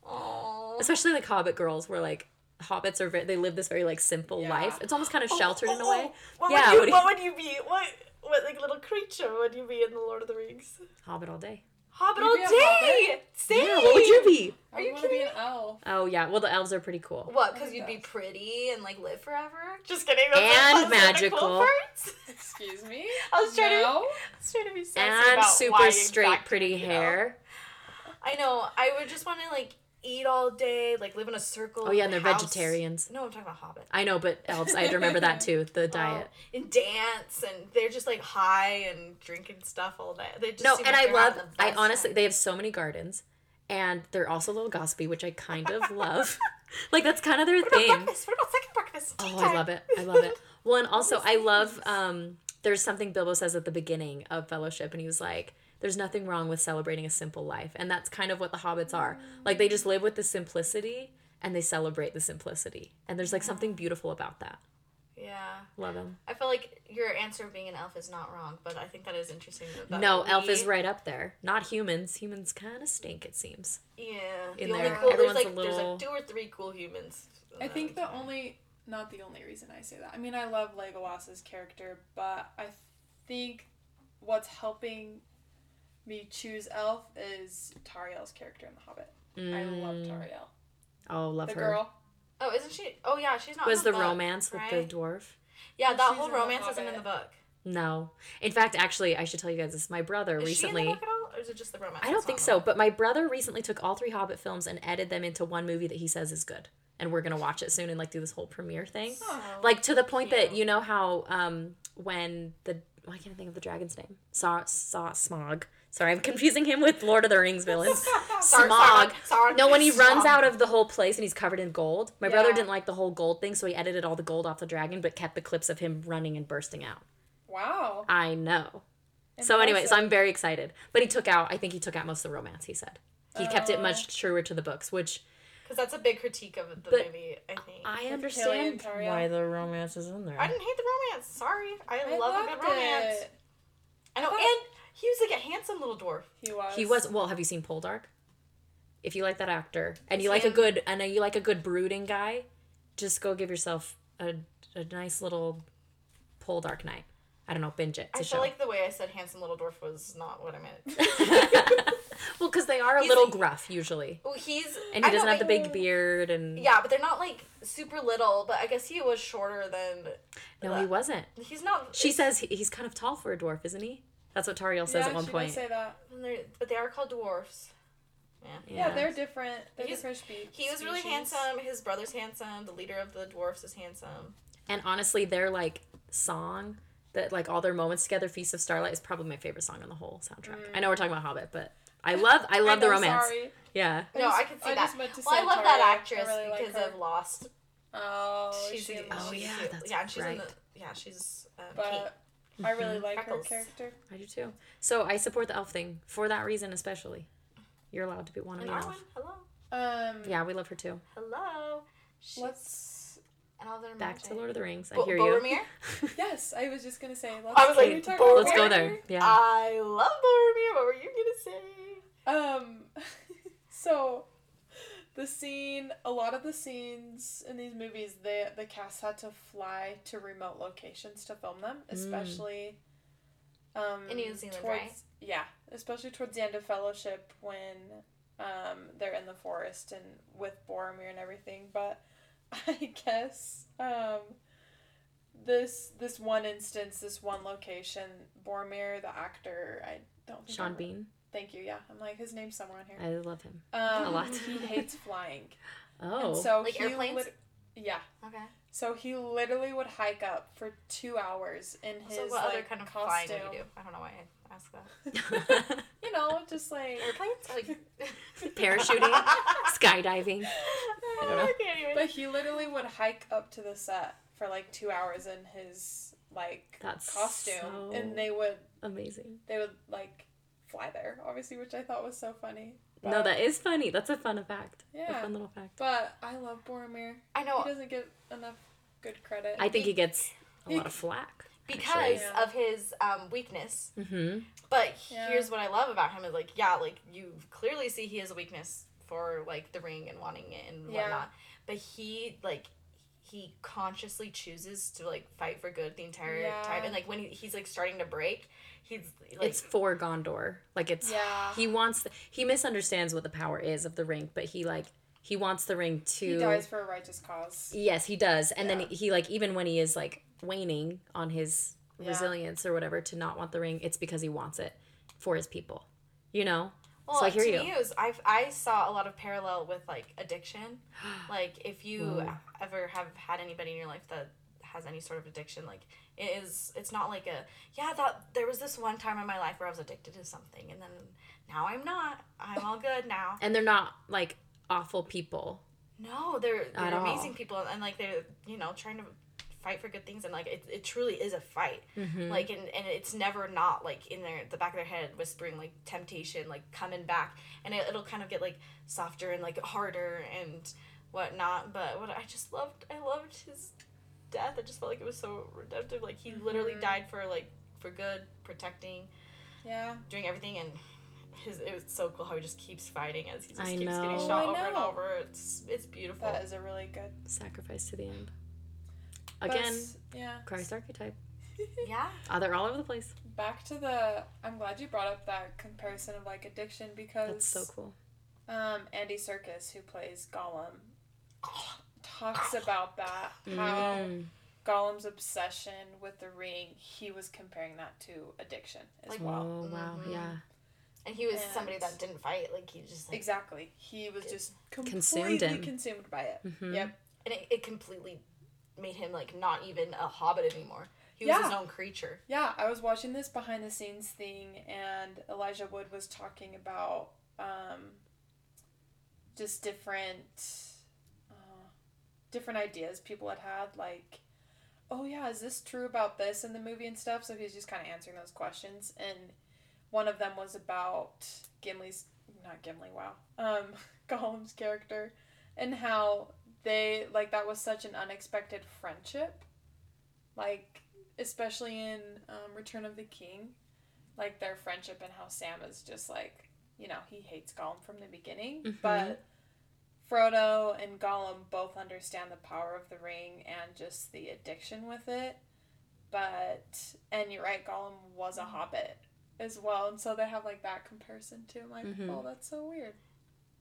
Aw. Especially like Hobbit girls, where like hobbits are very, they live this very like simple Yeah. life. It's almost kind of Oh, sheltered in a oh, way. oh. What Yeah, Would you, what what, would you be? What what like little creature would you be in the Lord of the Rings? Hobbit all day. Hobbit You'd all day. hobbit? Same. Yeah, what would you be? Are you want to be kidding an elf. Oh yeah, well the elves are pretty cool. What? Because Oh, you'd be pretty and like live forever? Just kidding. That's And that's one of the magical. Cool parts. Excuse me. I was trying to. I was trying to be sexy And about why super you straight, factored, pretty you know? hair. I know. I would just want to like eat all day, like live in a circle. Oh yeah, and they're house. vegetarians. No, I'm talking about Hobbit. I know, but elves. I had to remember that too. The diet. Oh, and dance, and they're just like high and drinking stuff all day. They just No, and like I love. I honestly, time. they have so many gardens, and they're also a little gossipy, which I kind of love. like that's kind of their What about thing. breakfast? What about second breakfast? Tea Oh, I love it. I love it. Well, and also I love. Um, there's something Bilbo says at the beginning of Fellowship, and he was like, "There's nothing wrong with celebrating a simple life," and that's kind of what the hobbits are. Like they just live with the simplicity, and they celebrate the simplicity, and there's like something beautiful about that. Yeah. Love them. I feel like your answer of being an elf is not wrong, but I think that is interesting. That, that No, elf we- is right up there. Not humans. Humans kind of stink. It seems. Yeah. in the only there. cool there's Everyone's a like there's little- like two or three cool humans. I think the only, not the only reason I say that. I mean, I love Legolas's character, but I think what's helping me choose Elf is Tauriel's character in The Hobbit. I love Mm. Tauriel. Oh, love The her. The girl. Oh, isn't she? Oh yeah, she's not. Was in the book, romance with the dwarf? Yeah, that she's whole in romance isn't in the book. No. In fact, actually, I should tell you guys this. My brother Is recently. she in the book at all, or is it just the romance? I don't think so, in but my brother recently took all three Hobbit films and edited them into one movie that he says is good. And we're gonna watch it soon and like do this whole premiere thing. Oh. So Like to the point that you know how um when the why can't I think of the dragon's name? Saw Saw Smaug. Sorry, I'm confusing him with Lord of the Rings villains. Sorry, Smaug. sorry, sorry. No, when he runs out of the whole place and he's covered in gold. My brother didn't like the whole gold thing, so he edited all the gold off the dragon, but kept the clips of him running and bursting out. Wow. I know. So anyway, so I'm very excited. But he took out, I think he took out most of the romance. He said he kept it Oh. much truer to the books, which Because that's a big critique of the But movie, I think. I Haley understand why the romance is in there. I didn't hate the romance. Sorry, I, I love a good romance. it. I know, I thought- and he was like a handsome little dwarf. He was. He was well. Have you seen Poldark? If you like that actor and you like he a good and you like a good brooding guy, just go give yourself a, a nice little Poldark night. I don't know, binge it. It's I a feel show. like the way I said handsome little dwarf was not what I meant. well, because they are a He's- little gruff usually, well, he's and he I doesn't know, have the but- big beard and Yeah, but they're not like super little. But I guess he was shorter than. no, he wasn't. He's not. She says he, he's kind of tall for a dwarf, isn't he? That's what Tauriel says yeah, at one she point. Does say that. And they're- But they are called dwarfs. Yeah. Yeah, they're different. They're He's- different spe- He was really species. handsome. His brother's handsome. The leader of the dwarfs is handsome. And honestly, their like song that like all their moments together, Feast of Starlight, is probably my favorite song on the whole soundtrack. I know we're talking about Hobbit, but I love I love the know, romance. Sorry. Yeah. I no, just- I can see I that. meant to well, I say love that actress really because her. of Lost. Oh, she's she's Oh, she's yeah, that's yeah, and she's in the yeah, she's um, Kate. But I really like her character. I do too. So I support the elf thing for that reason, especially. You're allowed to be one of And me an Arwen, elf. hello, Um, Yeah, we love her too. hello. She's Let's. and all their Back to. Lord of the Rings. I Bo- hear Boromir? you. Yes, I was just gonna say. Let's, I was like, we talk Boromir? about Let's go Boromir? there. Yeah. I love Boromir. What were you gonna say? Um, so the scene, a lot of the scenes in these movies, the the cast had to fly to remote locations to film them, especially. Um, In New Zealand, towards, right? Yeah, especially towards the end of Fellowship when um, they're in the forest and with Boromir and everything. But I guess um, this this one instance, this one location, Boromir, the actor, I don't think Sean I- Bean. Thank you. Yeah, I'm like his name's somewhere on here. I love him. Um, a lot. he hates flying, Oh. and so Like he airplanes? lit- yeah, Okay. so he literally would hike up for two hours in his so what like other kind of flying costume. do you do? I don't know why I asked that. You know, just like Airplanes? Like Parachuting? Skydiving. I don't know. But he literally would hike up to the set for like two hours in his like That's costume, so- and they would Amazing. they would like fly there, obviously, which I thought was so funny. No, that is funny. That's a fun fact. A Yeah. fun little fact. But I love Boromir. I know He doesn't get enough good credit. I think he gets a He- lot of flack. because Yeah. of his um, weakness. Mm-hmm. But Yeah. here's what I love about him is like, yeah, like you clearly see he has a weakness for like the ring and wanting it and Yeah. whatnot. But he like he consciously chooses to like fight for good the entire Yeah. time, and like when he, he's like starting to break, he's like it's for Gondor. Like it's Yeah. he wants the, he misunderstands what the power is of the ring, but he like he wants the ring to He dies for a righteous cause. Yes, he does. And then Yeah. he, he like even when he is like waning on his Yeah. resilience or whatever to not want the ring, it's because he wants it for his people. You know? Well, so I hear to you. me, it was, I I saw a lot of parallel with like addiction. like if you ever have had anybody in your life that has any sort of addiction, like it is. It's not like a yeah. That there was this one time in my life where I was addicted to something, and then now I'm not. I'm all good now. And they're not like awful people. No, they're they're all. amazing people, and like they're you know trying to fight for good things, and like it, it truly is a fight. Mm-hmm. Like and, and it's never not like in their the back of their head whispering like temptation, like coming back, and it, it'll kind of get like softer and like harder and whatnot. But what I just loved, I loved his death. I just felt like it was so redemptive. Like he literally Mhm. died for like for good, protecting, Yeah. doing everything, and his it was so cool how he just keeps fighting as he just I keeps know. getting Oh, shot over and over. It's it's beautiful. That is a really good. Sacrifice to the end. Again, s- yeah. Christ archetype. yeah. Oh, they're all over the place. Back to the. I'm glad you brought up that comparison of like addiction because That's so cool. um, Andy Serkis, who plays Gollum, talks about that how Mm. Gollum's obsession with the ring. He was comparing that to addiction as Like, well. Oh wow, Mhm. yeah. And he was And- somebody that didn't fight. Like he just like, Exactly. He was just Consumed completely him. consumed by it. Mhm. Yep. and it, it completely made him like not even a hobbit anymore. He was his own creature. Yeah, I was watching this behind the scenes thing, and Elijah Wood was talking about um, just different, different ideas people had had. Like, oh yeah, is this true about this in the movie and stuff? So he was just kind of answering those questions, and one of them was about Gimli's, not Gimli, wow, um, Gollum's character, and how they like that was such an unexpected friendship, like especially in um, Return of the King, like their friendship and how Sam is just like, you know, he hates Gollum from the beginning, Mhm. but Frodo and Gollum both understand the power of the ring and just the addiction with it. But and you're right, Gollum was a hobbit as well, and so they have like that comparison too. I'm like, Mhm. oh, that's so weird.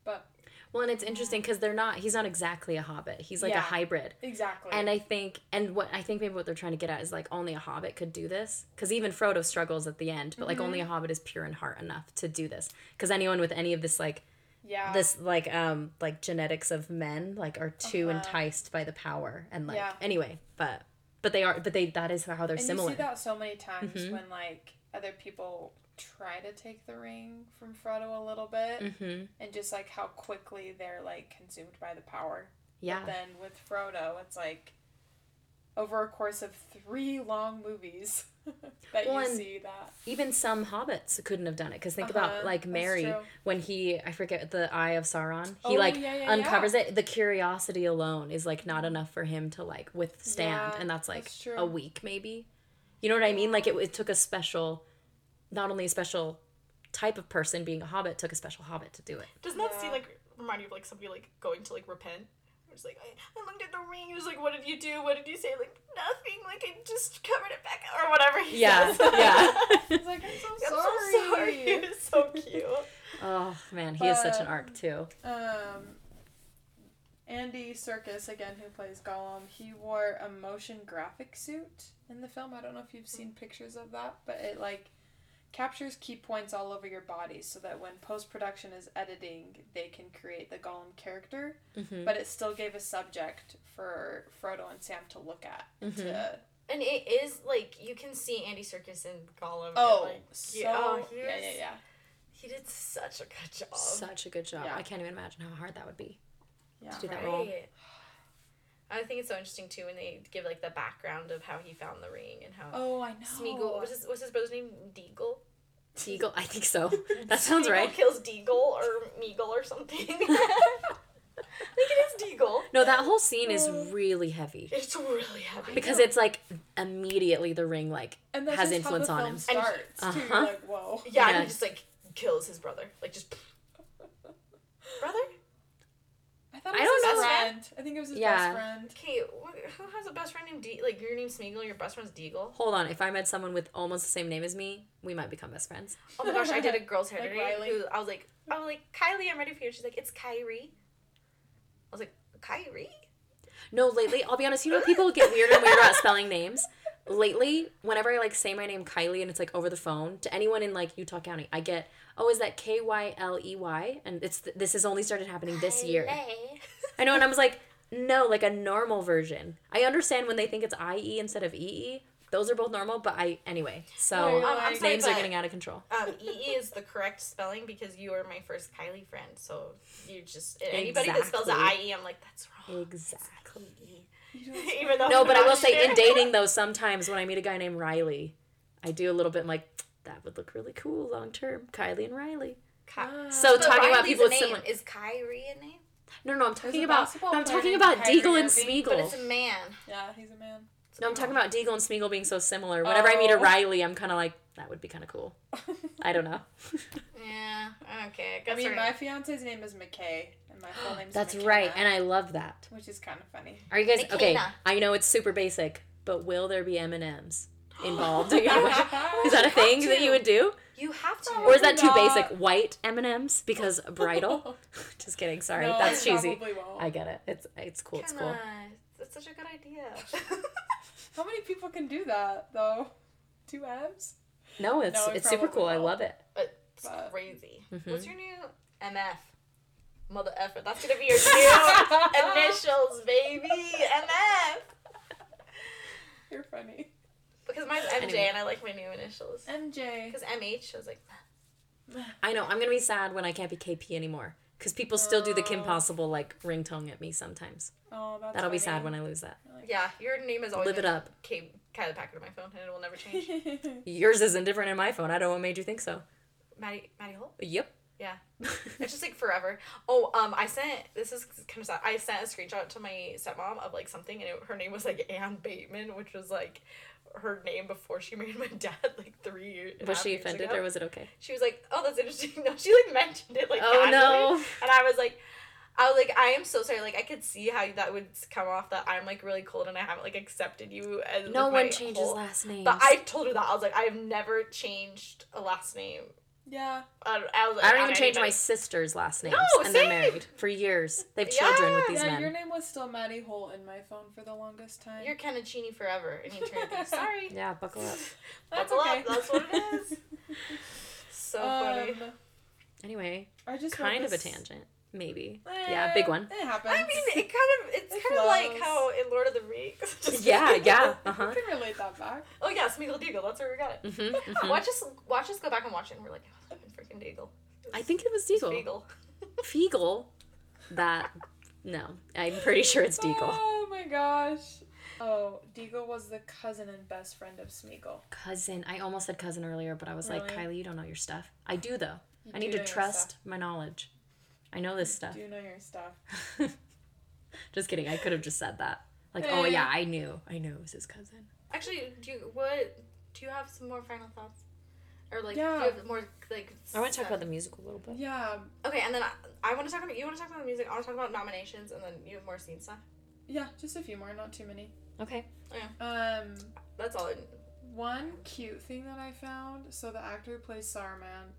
But Well, and it's interesting because they're not. He's not exactly a hobbit. He's like Yeah. a hybrid. exactly, And I think, and what I think maybe what they're trying to get at is like only a hobbit could do this. Because even Frodo struggles at the end, but like Mhm. only a hobbit is pure in heart enough to do this. Because anyone with any of this like yeah, this like um like genetics of men like are too Uh-huh. enticed by the power and like Yeah. anyway, but but they are but they that is how they're and similar. you see that so many times Mhm. when like other people try to take the ring from Frodo a little bit, Mm-hmm. and just like how quickly they're like consumed by the power. Yeah. But then with Frodo, it's like over a course of three long movies that Well, you see that. Even some hobbits couldn't have done it because think Uh-huh, about like that's Merry when he I forget the eye of Sauron. He Oh, like yeah, yeah, uncovers it. The curiosity alone is like not enough for him to like withstand, Yeah, and that's like that's a week maybe. You know what I mean? Like it, it took a special, not only a special type of person being a hobbit, took a special hobbit to do it. Doesn't that Yeah. seem like remind you of like somebody like going to like repent? It's like I, I looked at the ring. It was like, what did you do? What did you say? Like nothing. Like I just covered it back or whatever. He Yeah, says. yeah. It's like I'm so I'm sorry. so sorry. It's so cute. Oh man, he is such an arc too. Um, Andy Serkis again, who plays Gollum, he wore a motion graphic suit in the film. I don't know if you've seen pictures of that, but it like captures key points all over your body so that when post production is editing, they can create the Gollum character. Mm-hmm. But it still gave a subject for Frodo and Sam to look at. Mhm. To And it is like you can see Andy Serkis in Gollum. oh, and, like, so yeah, oh, he yeah, yeah, yeah, He did such a good job. Such a good job. Yeah. I can't even imagine how hard that would be. yeah. to do that role. Right. I think it's so interesting too when they give like the background of how he found the ring and how Oh, I know. Smeagol what's his what's his brother's name? Deagle. Deagle, I think so. That sounds Smeagol right. Kills Deagle or Meagle or something. I think it is Deagle. No, that whole scene is really heavy It's really heavy. because it's like immediately the ring like and that's has just how the influence on him. Starts And too. he- Uh-huh. like, whoa. yeah, and Yeah. he just like kills his brother, like just brother. I I thought I it was don't his know. friend. I think it was his Yeah. best friend. Okay, who has a best friend named De- like your name's Smeagol, your best friend's Deagle? Hold on, if I met someone with almost the same name as me, we might become best friends. Oh my gosh, I did a girl's hair Like today. Riley? Who I was like, I was like, Kylie, I'm ready for you. She's like, it's Kyrie. I was like, Kyrie. No, lately, I'll be honest, you know people get weird and weird about spelling names. Lately, whenever I like say my name Kylee and it's like over the phone to anyone in like Utah County, I get, "Oh, is that K Y L E Y? L E Y?" And it's this has only started happening this year. I know, and I was like, "No, like a normal version." I understand when they think it's I E instead of E E. Those are both normal, but I anyway. Oh, So you're Um, I'm sorry, names are getting out of control. Um, EE is the correct spelling because you are my first Kylee friend. So you just anybody that spells Exactly. IE, I'm like, that's wrong. Exactly. You don't Even though No, but I will not say in dating though, sometimes when I meet a guy named Riley, I do a little bit like that would look really cool long term. Kylee and Riley. Ky- Ah. So But talking about people with similar. Is Kyrie a name? No, no, I'm talking about. basketball No, I'm talking about Kyrie Deagle and Irving, But it's a man. Yeah, he's a man. No, I'm talking about Deagle and Smeagol being so similar. Whenever I meet a Oh. Riley, I'm kind of like that would be kind of cool. I don't know. Yeah. Okay. I I mean, we're- my fiance's name is McKay, and my full name's That's McKenna, right, and I love that. which is kind of funny. Are you guys okay? I know it's super basic, but will there be M and M's involved? is that a thing that you would do, you have to. or is that too basic? White M and M's because bridal. Just kidding. Sorry, No, that's cheesy. won't. I get it. It's it's cool. It's cool. Kenna, That's such a good idea. How many people can do that though? Two M's? No, it's No, it's super cool. I won't. love it. it's But- crazy. Mhm. What's your new MF? Mother effer. That's gonna be your new initials, baby. MF. You're funny. Because mine's MJ Anyway. and I like my new initials. MJ. Because MH, I was like, I know. I'm gonna be sad when I can't be KP anymore because people still do the Kim Oh. Possible like ringtone at me sometimes. Oh, that's That'll be sad when I lose that. yeah, your name is always Live it been up. K- Kylee Packard on my phone, and it will never change. Yours isn't different in my phone. I don't know what made you think so. Maddie, Maddie Holt. Yep. Yeah, it's just like forever. Oh, um, I sent this is kind of sad. I sent a screenshot to my stepmom of like something, and it, her name was like Anne Bateman, which was like her name before she married my dad, like three years. Was she offended ago. or was it okay? She was like, "Oh, that's interesting." No, she like mentioned it like Oh no. And I was like, I was like, I am so sorry. Like, I could see how that would come off that I'm like really cold and I haven't like accepted you as No like, one changes whole- last name. But I told her that I was like, I've never changed a last name. Yeah. I, I was like, I don't even change my sister's last names. No, and they're same. married for years. They have children with Yeah. these Yeah, men. your name was still Maddie Holt in my phone for the longest time. You're Kenachini forever in eternity. Sorry. Yeah, buckle up. That's Buckle okay. up, that's what it is. So funny. Um, Anyway, I just kind read of a tangent. Maybe. Eh, Yeah, big one. It happens. I mean, it kind of it's It kind of like how in Lord of the Rings. Just Yeah, kidding. yeah. Uh I huh. can relate that back. Oh yeah, Smeagol Deagle. That's where we got it. hmm hmm Watch us watch us go back and watch it, and we're like, oh, that freaking Deagle. I think it was Deagle. Deagle. Feagle. That. No, I'm pretty sure it's Deagle. Oh my gosh. Oh, Deagle was the cousin and best friend of Smeagol. Cousin. I almost said cousin earlier, but I was like, Kylee, you don't know your stuff. I do though. You I need to trust my knowledge. I know this stuff. Do you know your stuff. just kidding. I could have just said that. Like, oh Eh. yeah, I knew. I knew it was his cousin. Actually, do you what? Do you have some more final thoughts? Or like, Yeah. do you have more like? I want to talk about the musical a little bit. Yeah, Okay, and then I, I want to talk about you. Want to talk about the music? I want to talk about nominations, and then you have more scene stuff. yeah, just a few more, not too many. Okay. Yeah. Um, That's all. one cute thing that I found. So the actor who plays Saruman,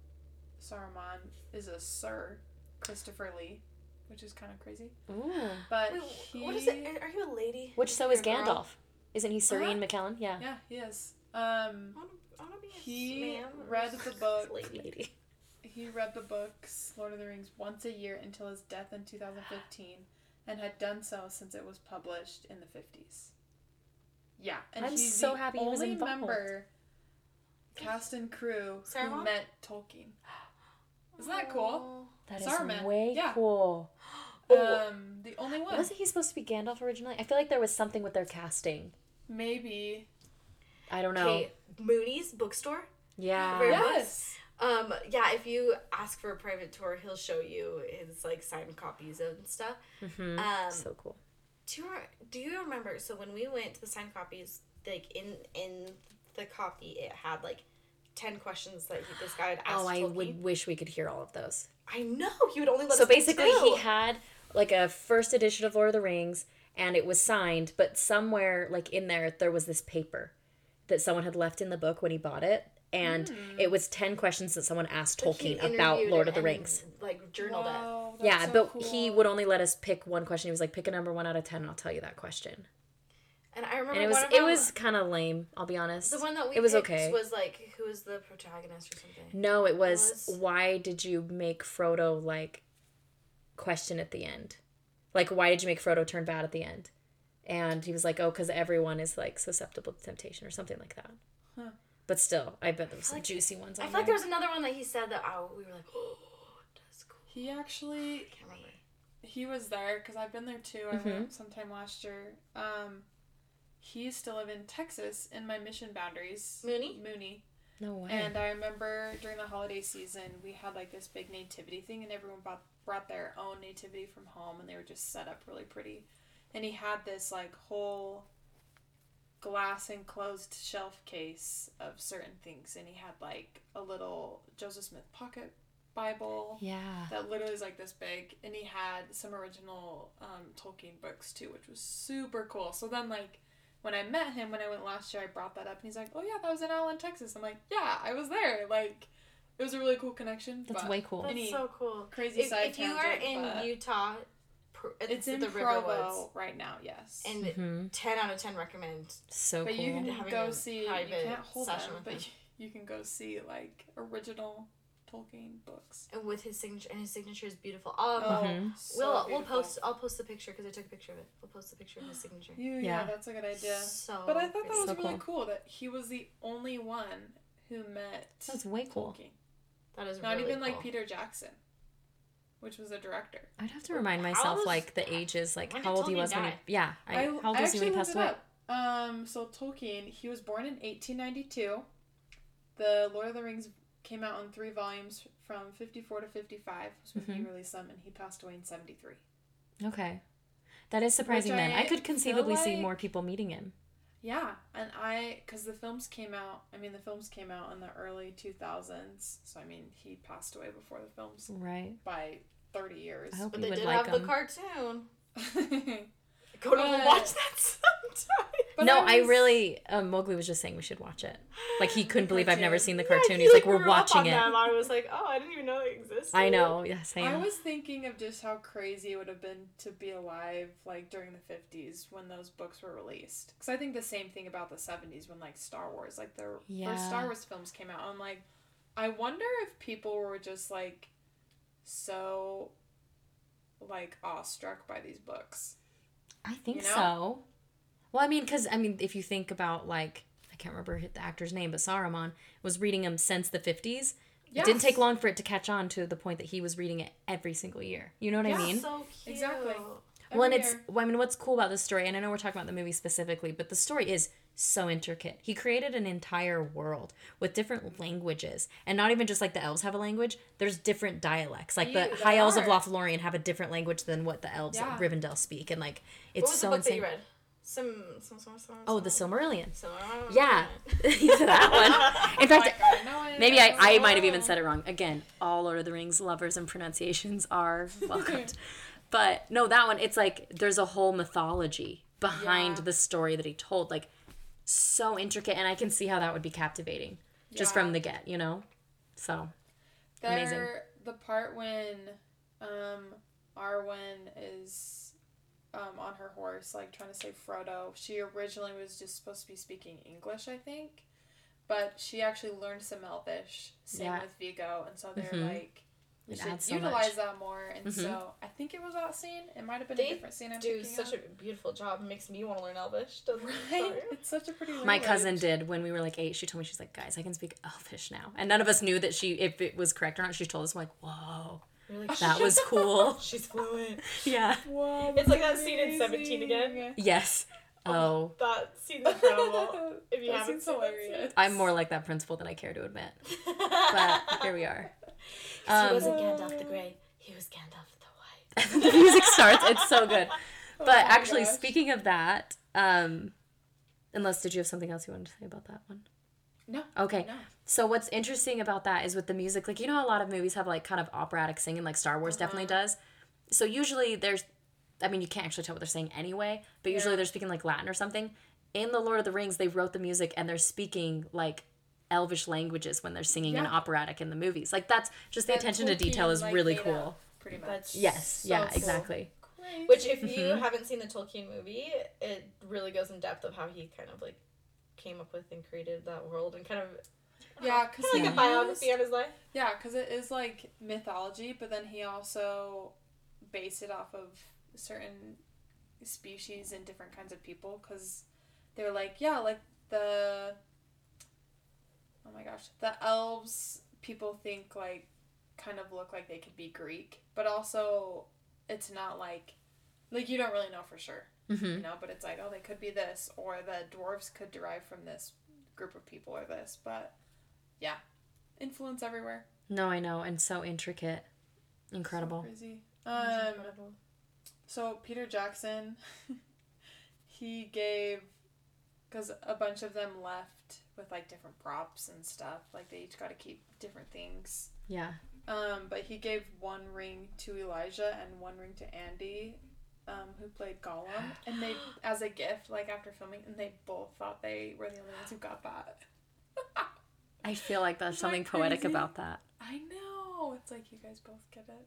Saruman is a Sir Christopher Lee, which is kind of crazy. Ooh. But Wait, he, what is it? Are you a lady? Which so is You're girl? Gandalf. Isn't he Sir Ian McKellen? Yeah. Yeah, he is. Um, I want to. I want to be He man. read the book. Lady. Lady. he read the books Lord of the Rings once a year until his death in 2015, and had done so since it was published in the 50s. Yeah, and I'm he's so the happy he was only member, cast and crew who met Tolkien. Isn't that cool? That is Saruman. way Yeah. cool. Um, the only one. Wasn't he supposed to be Gandalf originally? I feel like there was something with their casting. Maybe. I don't know. Okay, Mooney's bookstore. Yeah. Very Yes. Um, yeah, if you ask for a private tour, he'll show you his like signed copies and stuff. hmm Um, so cool. do you do you remember? So when we went to the signed copies, like in in the copy, it had like ten questions that he, this guy had oh, asked. Oh, I Tolkien. would wish we could hear all of those. I know he would only let So us pick basically, two. he had like a first edition of Lord of the Rings, and it was signed, but somewhere like in there there was this paper that someone had left in the book when he bought it, and hmm. it was ten questions that someone asked Like, Tolkien about Lord of it the and, Rings. Like journaled it. Wow, that's Yeah, so but he would only let us pick one question. He was like, pick a number one out of ten, and I'll tell you that question. And I remember And it was one of it them- was kind of lame. I'll be honest. the one that we it was picked okay. was like who was the protagonist or something. No, it was, was? why did you make Frodo like question at the end? Like why did you make Frodo turn bad at the end? And he was like, "Oh, cuz everyone is like susceptible to temptation or something like that." Huh. But still, I bet there was some like- juicy ones I on feel like there. there was another one that he said that oh, we were like, oh, that's cool. He actually I can't remember. he was there because I've been there too. I Mhm. went sometime last year. Um, he used to live in Texas in my mission boundaries. Mooney? Mooney. no way. And I remember during the holiday season, we had like this big nativity thing, and everyone brought, brought their own nativity from home, and they were just set up really pretty. And he had this like whole glass enclosed shelf case of certain things, and he had like a little Joseph Smith pocket Bible yeah. that literally is like this big, and he had some original um, Tolkien books too, which was super cool. So then like when I met him when I went last year, I brought that up, and he's like, "Oh yeah, that was in Allen, Texas." I'm like, "Yeah, I was there." Like it was a really cool connection. That's way cool. That's Any so cool. Crazy If, side if you are in Utah, it's, it's in the Provo Riverwoods, right now. Yes, and hmm ten out of ten recommend. So but cool. you can go see. You can't hold them, with but him. you, you can go see like original Tolkien books. And with his signature, and his signature is beautiful. Um, Oh, Mhm. so we'll we'll post. I'll post the picture because I took a picture of it. We'll post the picture of his signature. You, yeah. Yeah. that's a good idea. So, But I thought that was So really cool. cool. that he was the only one who met That's way cool. Tolkien. that is Not really even like. Peter Jackson, which was a director. I'd have to remind How myself old like the ages, like how did old he Tolkien was when he? Yeah. I, how old was he when he passed away? Um, so Tolkien, he was born in 1892. The Lord of the Rings came out in three volumes from 54 to 55 was when he Mhm. released them, and he passed away in 73. Okay. That is surprising Which then. I I could feel conceivably see more people meeting him. Yeah, and I, because the films came out, I mean, the films came out in the early 2000s, so I mean, he passed away before the films Right. by 30 years. I hope But he they would did like have the cartoon. Go to But- watch that sometime. No, I, was- really um, Mowgli was just saying we should watch it. Like he couldn't believe I've never seen the Yeah, cartoon. he, He's like, we're watching it. them. I was like, oh, I didn't even know they existed. I know. Yeah, same. I was thinking of just how crazy it would have been to be alive like during the 50s when those books were released. Because I think the same thing about the 70s when like Star Wars, like the Yeah. first Star Wars films came out. I'm like, I wonder if people were just like so like awestruck by these books. I think You know? so. Well, I mean, because I mean, if you think about like I can't remember the actor's name, but Saruman was reading them since the fifties. It didn't take long for it to catch on to the point that he was reading it every single year. You know what I Yeah. mean? So cute. Exactly. well, and Every it's well, I mean, what's cool about this story, and I know we're talking about the movie specifically, but the story is so intricate. He created an entire world with different languages, and not even just like the elves have a language. There's different dialects. Like the High they Elves of. Lothlorien have a different language than what the elves Yeah. of Rivendell speak, and like it's What was so the book insane. That you read? Some, some, some, some, Oh, the Silmarillion. Some, Yeah, that one. In Oh fact, my God, it. maybe I, I might have even said it wrong. Again, all Lord of the Rings lovers and pronunciations are welcomed. but no, that one, it's like there's a whole mythology behind Yeah. the story that he told. Like, so intricate, and I can see how that would be captivating just Yeah. from the get, you know? So, There, Amazing. The part when um, Arwen is um, on her horse, like trying to save Frodo, she originally was just supposed to be speaking English, I think. But she actually learned some Elvish. Same Yeah. with Viggo. And so they're Mhm. like, we It should so utilize much. that more. And Mhm. so I think it was that scene. It might have been They a different scene I'm do thinking such of. a beautiful job. It makes me want to learn Elvish. Doesn't it? Right? Sorry. It's such a pretty my language. cousin did when we were like eight. She told me, she's like, guys, I can speak Elvish now. And none of us knew that she, if it was correct or not. She told us, I'm like, whoa, You're like, that was cool. She's fluent. yeah. Whoa, It's like that's that scene in 17 again. Yes. Oh. That scene's incredible. If you That haven't seen that hilarious. I'm more like that principal than I care to admit. But here we are. he Um, wasn't Gandalf the Grey. He was Gandalf the White. the music starts. It's so good. Oh But my actually, gosh. speaking of that, um, unless did you have something else you wanted to say about that one? No. Okay. No. So what's interesting about that is with the music, like you know, a lot of movies have like kind of operatic singing, like Star Wars definitely Uh-huh. does. so usually there's I mean you can't actually tell what they're saying anyway, but usually Yeah. they're speaking like Latin or something. In the Lord of the Rings, they wrote the music and they're speaking like elvish languages when they're singing an operatic in the movies. Like that's just the That attention to detail is like, really made cool. up, Pretty much. That's Yes, so yeah, cool. exactly. Crazy. Which, if you Mhm. haven't seen the Tolkien movie, it really goes in depth of how he kind of like came up with and created that world and kind of Yeah, because like Yeah. a biography on his life. Yeah, because it is like mythology, but then he also based it off of certain species and different kinds of people. Because they're like, yeah, like the. Oh my gosh. The elves, people think like kind of look like they could be Greek, but also it's not like. Like, you don't really know for sure, hmm you know, but it's like, oh, they could be this, or the dwarves could derive from this group of people or this, but yeah. Influence everywhere. No, I know, and so intricate, So incredible. crazy. Um, incredible. so Peter Jackson, he gave, because a bunch of them left with like different props and stuff. Like they each got to keep different things. yeah. Um, but he gave one ring to Elijah and one ring to Andy, um, who played Gollum, and they as a gift, like after filming, and they both thought they were the only ones who got that. I feel like there's Isn't something poetic about that. I know. It's like you guys both get it.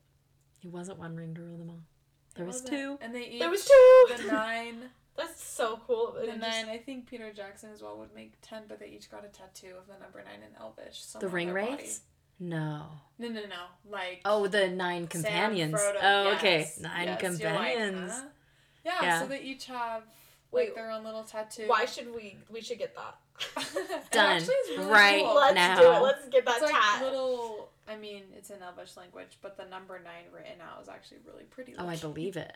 It wasn't one ring to rule them all. It There was wasn't. two. and they each There was two. the nine. That's so cool. The And just- nine, I think Peter Jackson as well would make ten, but they each got a tattoo of the number nine in Elvish. The ring their body. wraiths? No. No, no, no. Like Oh, the nine Sam, companions. Frodo, oh, okay. Nine yes, you're like, companions. huh? Yeah, Yeah. so they each have Wait, like their own little tattoo. Why should we? We should get that. It Done. really Right cool. Let's now. do it. Let's get that It's like tat. little. I mean, it's in Elvish language, but the number nine written out is actually really pretty. Oh, I believe it.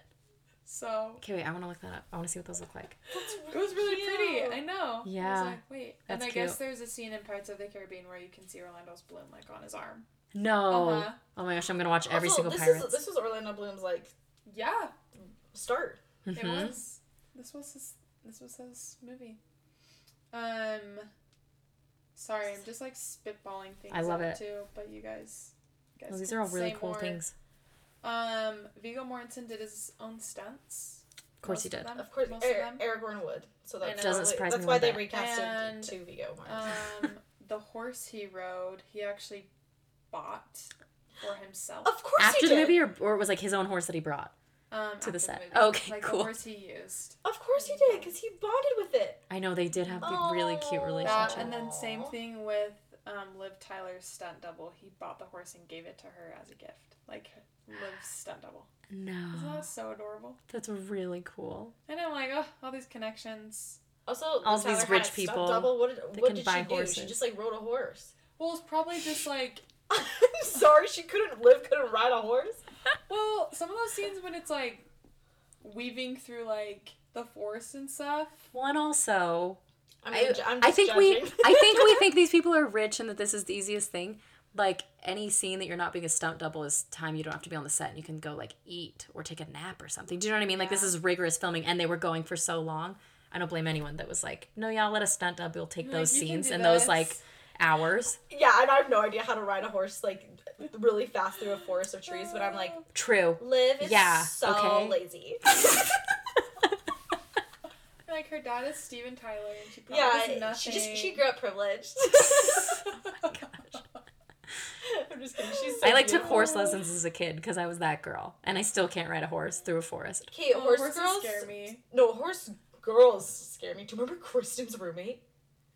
So Okay, wait, I want to look that up. I want to see what those look like. it was really pretty. I know. I Yeah. was like, wait. and That's I guess there's a scene in Pirates of the Caribbean where you can see Orlando's bloom like on his arm. No. Uh-huh. Oh my gosh, I'm gonna watch every Also, single this Pirates. Is, this was Orlando Bloom's like Yeah, start. it Mhm. was. This was his. This was his movie. Um. Sorry, I'm just like spitballing things. I love it. too. But you guys, you guys Oh, these can are all really cool more. things. Um, Viggo Mortensen did his own stunts. Of course Most he did. them, Of course, most of Er- them. Aragorn would. So I that's. Doesn't probably- surprise me That's why they bit. recasted And, to Viggo Mortensen. Um, the horse he rode, he actually bought for himself. of course After he the did. movie, or, or it was like his own horse that he brought? Um, to the after set. movie. Okay, like cool. the horse he used. Of course he did, because he bonded with it. I know they did have a really cute relationship. That and then same thing with um, Liv Tyler's stunt double. He bought the horse and gave it to her as a gift, like Liv's stunt double. No, isn't that so adorable? that's really cool. And I'm like, oh, all these connections. Also, All these rich a stunt people Double. What did, what can did buy she do? She just like rode a horse. Well, it's probably just like, I'm sorry, she couldn't live, couldn't ride a horse. Well, some of those scenes when it's like weaving through like the forest and stuff. Well, and also, I I, mean, j- I'm I just think we. I think we think these people are rich and that this is the easiest thing. Like any scene that you're not being a stunt double is time you don't have to be on the set and you can go like eat or take a nap or something. Do you know what I mean? Like this is rigorous filming and they were going for so long. I don't blame anyone that was like, no, y'all let a stunt double take Like, those scenes do and those like hours. Yeah, and I have no idea how to ride a horse like really fast through a forest of trees. But I'm like, True. Liv is Yeah, so okay. lazy. Like her dad is Steven Tyler, and she probably yeah, nothing. she just she grew up privileged. Oh I'm just kidding. She's so I like took horse lessons as a kid because I was that girl, and I still can't ride a horse through a forest. Okay, Oh, horse horses girls scare me. No, horse girls scare me. Do you remember Kristen's roommate?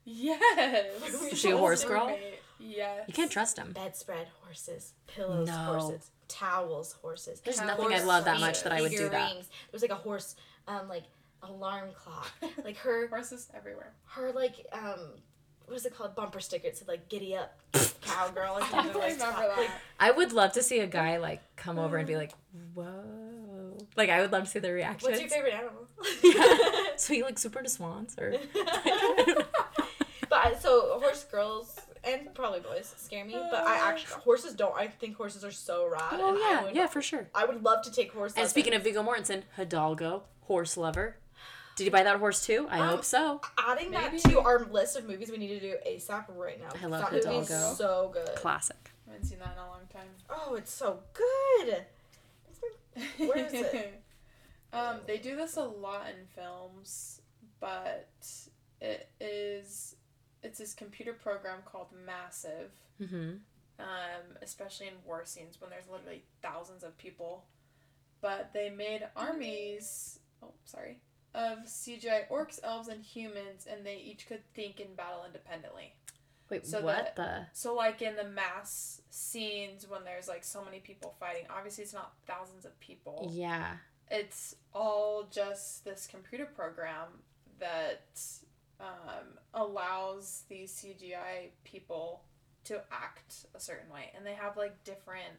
Yes. Is she a horse girl? Roommate. Yes. You can't trust them. Bedspread horses, pillows No. horses, towels horses. There's Horse nothing I love that much that I would do that. figurines. There was like a horse, um, like alarm clock. Like her, Horses everywhere. her like um, what is it called? Bumper sticker. It said like "Giddy up, cowgirl." Or I something don't like remember that. that. Like, I would love to see a guy like come over and be like, "Whoa!" Like I would love to see their reaction. what's your favorite animal? So you like super into swans or? But I, so horse girls and probably boys scare me. But I actually horses don't. I think horses are so rad. oh and yeah, would, yeah for sure. I would love to take horses. And speaking of Viggo Mortensen, Hidalgo, horse lover. Did you buy that horse too? I Um, hope so. adding that to our list of movies we need to do ASAP right now. I love that movie's Hidalgo. so good. Classic. I haven't seen that in a long time. Oh, it's so good. Where is it? um, they do this a lot in films, but it is it's this computer program called Massive. Mm-hmm. Um, especially in war scenes when there's literally thousands of people. But they made armies. Oh, sorry. Of CGI orcs, elves, and humans, and they each could think and battle independently. Wait, So what the? So, like in the mass scenes when there's like so many people fighting, obviously it's not thousands of people. Yeah. It's all just this computer program that um, allows these CGI people to act a certain way. And they have like different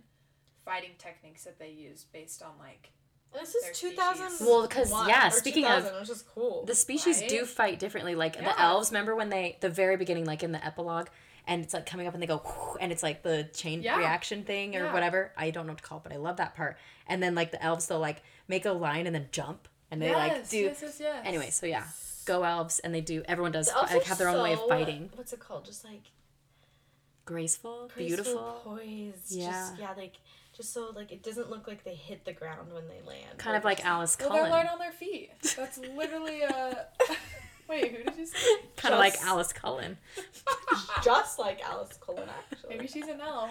fighting techniques that they use based on like. This is species. 2000. Well, 'cause, yeah, speaking of- which is cool. The species Right? do fight differently. Like Yeah. the elves, remember when they the very beginning, like in the epilogue, and it's like coming up and they go, and it's like the chain Yeah. reaction thing or Yeah. whatever. I don't know what to call it, but I love that part. And then like the elves, they'll like make a line and then jump, and they like do. yes, yes, yes. Anyway, so yeah, go elves, and they do. Everyone does The like have their own way of fighting. What's it called? Just like Graceful, graceful, beautiful, poised. Yeah. Just, yeah, like just so like it doesn't look like they hit the ground when they land. kind of like Alice Well, they're Cullen, light on their feet. That's literally a. Wait, who did you say? kind of like Alice Cullen. just like Alice Cullen actually. Maybe she's an elf.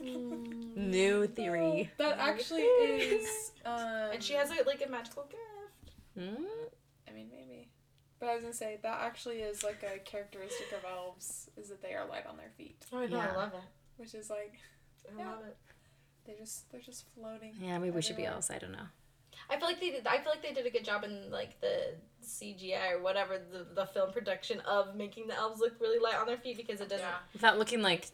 New theory. That actually is. Um, and she has a, like a magical gift. Mm? I mean, maybe. But I was gonna say that actually is like a characteristic of elves is that they are light on their feet, Oh, I know, Yeah. I love it. which is like I Yeah. love it. they just they're just floating. Yeah, maybe we should be elves. I don't know. I feel like they did. I feel like they did a good job in like the CGI or whatever the, the film production of making the elves look really light on their feet because it doesn't. Yeah, Without looking like,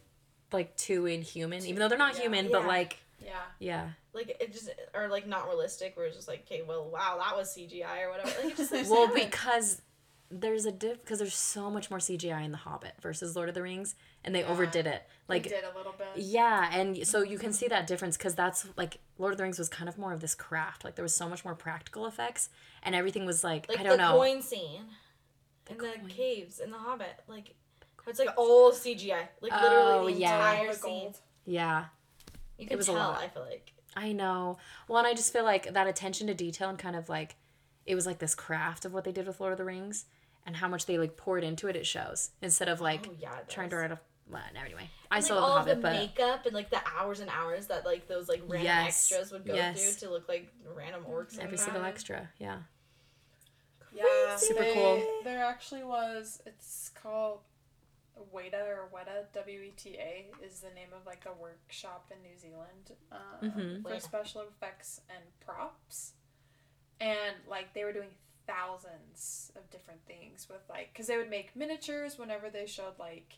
like too inhuman, even though they're not Yeah. human, but like, yeah. yeah. Like it just or like not realistic. Where it's just like, okay, well, wow, that was CGI or whatever. Like it just looks Well, good. because there's a diff because there's so much more CGI in The Hobbit versus Lord of the Rings, and they Yeah. overdid it. Like, they did a little bit. yeah, and so you can mm-hmm. see that difference because that's like Lord of the Rings was kind of more of this craft. Like there was so much more practical effects, and everything was like, like I don't the know. The coin scene in the coin. caves in the Hobbit. Like it's like all CGI. Like Oh, literally the yeah. entire The scene. Yeah, You can was a tell. lot. I feel like. I know. Well, and I just feel like that attention to detail and kind of like it was like this craft of what they did with Lord of the Rings and how much they like poured into it. It shows instead of like oh yeah. trying to write a. Well, anyway, I And, still like, love all the of Hobbit, the but makeup and like the hours and hours that like those like random Yes, extras would go yes. through to look like random orcs. every and single extra, yeah. Yeah, Super they- cool. There actually was. It's called Weta or Weta W E T A is the name of like a workshop in New Zealand um, Mhm. for special effects and props, and like they were doing thousands of different things with like because they would make miniatures whenever they showed like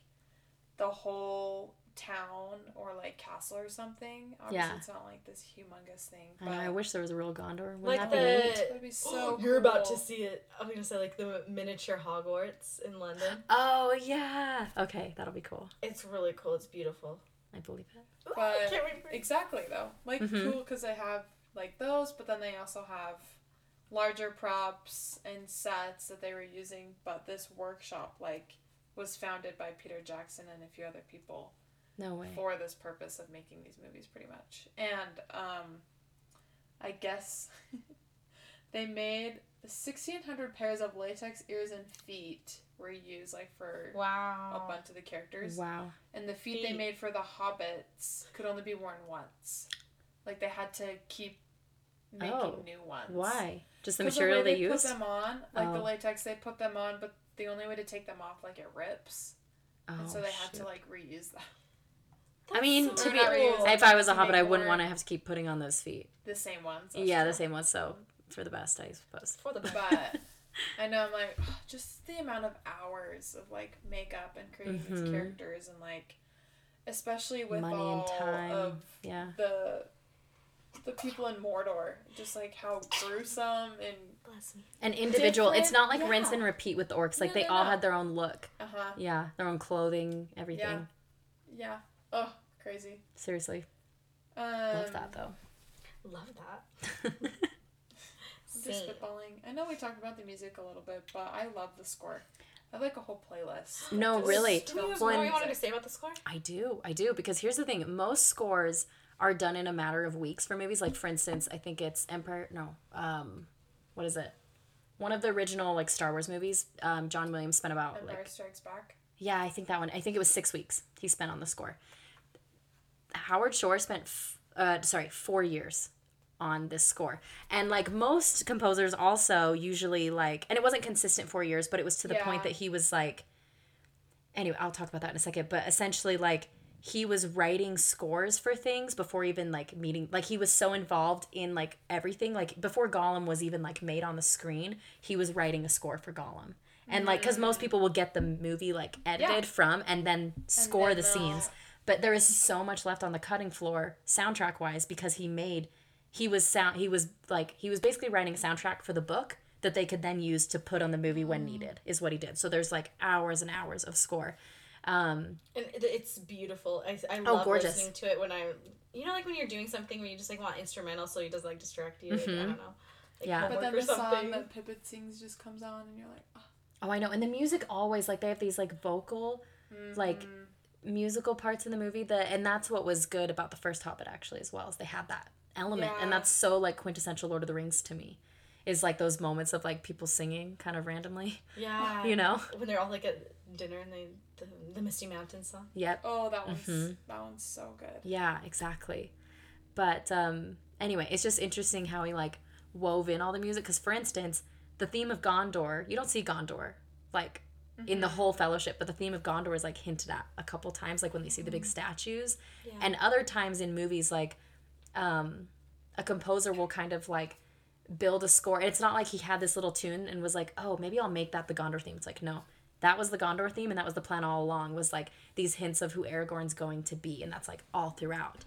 the whole town or like castle or something. Obviously, Yeah. it's not like this humongous thing. I know. I wish there was a real Gondor. Wouldn't Like that be the neat? That'd be so you're about to see it. I'm gonna say like the miniature Hogwarts in London. Oh yeah. Okay, that'll be cool. It's really cool. It's beautiful. I believe it. Ooh, But can't wait for. Exactly though, like Mhm. cool because they have like those, but then they also have larger props and sets that they were using. But this workshop like was founded by Peter Jackson and a few other people No way. for this purpose of making these movies, pretty much. And um, I guess they made sixteen hundred pairs of latex ears and feet were used like for wow. a bunch of the characters. Wow. And the feet, they made for the hobbits could only be worn once. Like they had to keep making Oh, new ones. Why? Just the material way they, used. put them on, like the Oh. latex, they put them on, but the only way to take them off, like it rips, oh, and so they had shoot. to like reuse them. I mean, That's to be- cool. if I was a hobbit, I wouldn't want to have to keep putting on those feet. the same ones. that's yeah, the same ones. So for the best, I suppose. for the But I know I'm like just the amount of hours of like makeup and creating Mhm. these characters and like, especially with Money all and time. of Yeah. the the people in Mordor, just like how gruesome and bless me. An individual. it's not like rinse and repeat with the orcs. Like No, they no, all no. had their own look. uh huh Yeah, their own clothing, everything. yeah oh crazy. Seriously, Um, love that though. Love that. Just Scene. spitballing. I know we talked about the music a little bit, but I love the score. I have like a whole playlist. No, Just really. Do you have films more you wanted to say about the score? I do, I do, because here's the thing: most scores are done in a matter of weeks for movies. Like for instance, I think it's Empire. No, um, what is it? One of the original like Star Wars movies. Um, John Williams spent about Empire like Strikes Back. yeah, I think that one. I think it was six weeks he spent on the score. Howard Shore spent, f- uh, sorry, four years on this score, and like most composers, also usually like, and it wasn't consistent four years, but it was to the point that he was like. Anyway, I'll talk about that in a second, but essentially, like he was writing scores for things before even like meeting like he was so involved in like everything like before Gollum was even like made on the screen he was writing a score for Gollum and like because most people will get the movie like edited Yeah. from and then score then the scenes but there is so much left on the cutting floor soundtrack wise because he made he was sound he was like he was basically writing a soundtrack for the book that they could then use to put on the movie when needed is what he did so there's like hours and hours of score um And it's beautiful. I, I Oh, love gorgeous. listening to it when I, you know, like when you're doing something where you just like want instrumental, so he doesn't like distract you. Like, I don't know. Like Mm-hmm. Yeah. But then or the song that Pippin sings just comes on, and you're like, oh. Oh, I know. And the music always like they have these like vocal like musical parts in the movie that and that's what was good about the first Hobbit actually as well, is they had that element. And that's so like quintessential Lord of the Rings to me. Is like those moments of like people singing kind of randomly. yeah. You know? when they're all like at dinner and they the, the Misty Mountain song. Yep. oh, that one's Mm-hmm. that one's so good. Yeah, exactly. But um anyway, it's just interesting how he like wove in all the music cuz for instance, the theme of Gondor, you don't see Gondor like in the whole fellowship, but the theme of Gondor is like hinted at a couple times like when they see the big statues. And other times in movies like um a composer will kind of like build a score. and It's not like he had this little tune and was like, "Oh, maybe I'll make that the Gondor theme." It's like, "No. That was the Gondor theme and that was the plan all along." Was like these hints of who Aragorn's going to be and that's like all throughout.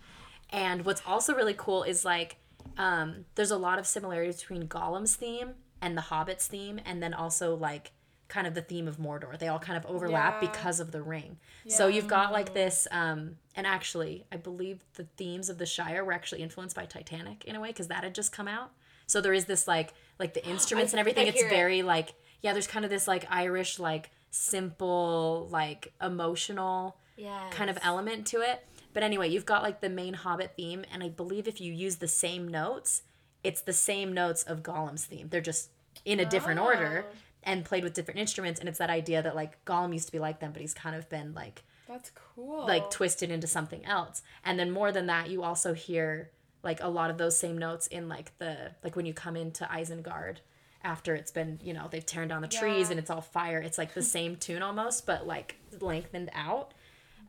And what's also really cool is like um there's a lot of similarities between Gollum's theme and the Hobbit's theme and then also like kind of the theme of Mordor. They all kind of overlap Yeah. because of the ring. So you've got like this um and actually I believe the themes of the Shire were actually influenced by Titanic in a way because that had just come out. So there is this like like the instruments and everything it's hear it. very like yeah there's kind of this like Irish like simple like emotional Yeah. kind of element to it. But anyway, you've got like the main Hobbit theme, and I believe if you use the same notes, it's the same notes of Gollum's theme. They're just in a different order and played with different instruments. And it's that idea that like Gollum used to be like them, but he's kind of been like That's cool. like twisted into something else. And then more than that, you also hear like a lot of those same notes in like the like when you come into Isengard after it's been you know they've torn down the trees Yeah. and it's all fire. It's like the same tune almost, but like lengthened out.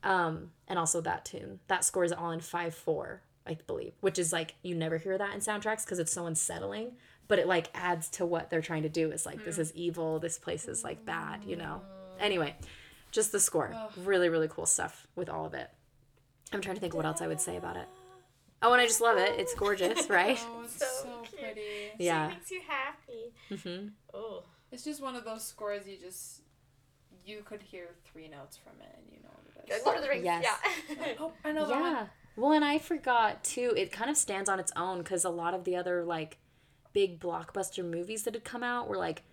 Um, and also that tune that score is all in five four, I believe, which is like you never hear that in soundtracks because it's so unsettling. But it like adds to what they're trying to do. Is like this is evil. This place is like bad. You know. Anyway, just the score, really really cool stuff with all of it. I'm trying to think what else I would say about it. Oh, and I just love it. It's gorgeous, right? oh, it's So so, cute. pretty. Yeah. It makes you happy. Mm-hmm. Oh. It's just one of those scores you just you could hear three notes from it and you know what it is. Lord of the Rings. Yes. Yeah. oh, I know that one. Yeah. Well, and I forgot too. It kind of stands on its own because a lot of the other like big blockbuster movies that had come out were like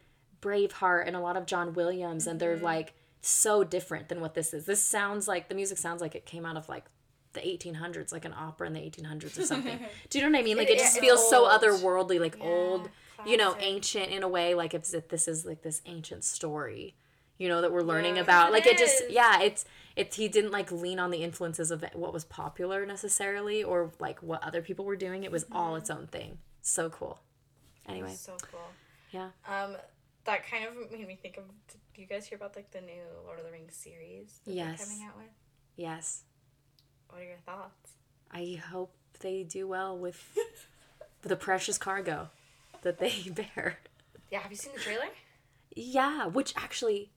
Braveheart and a lot of John Williams, and they're like so different than what this is. This sounds like the music sounds like it came out of like the 1800s, like an opera in the 1800s or something. Do you know what I mean? Like it, It- just feels so otherworldly, like old, you know, ancient in a way. Like if this is like this ancient story, you know, that we're learning Yeah. about. It Like it just, yeah, it's it's he didn't like lean on the influences of what was popular necessarily or like what other people were doing. It was all its own thing. So cool. Anyway, So cool. yeah. Um, that kind of made me think of. Do you guys hear about like the new Lord of the Rings series that Yes. they're coming out with? Yes. What are your thoughts? I hope they do well with the precious cargo that they bear. Yeah, have you seen the trailer? Yeah, which actually,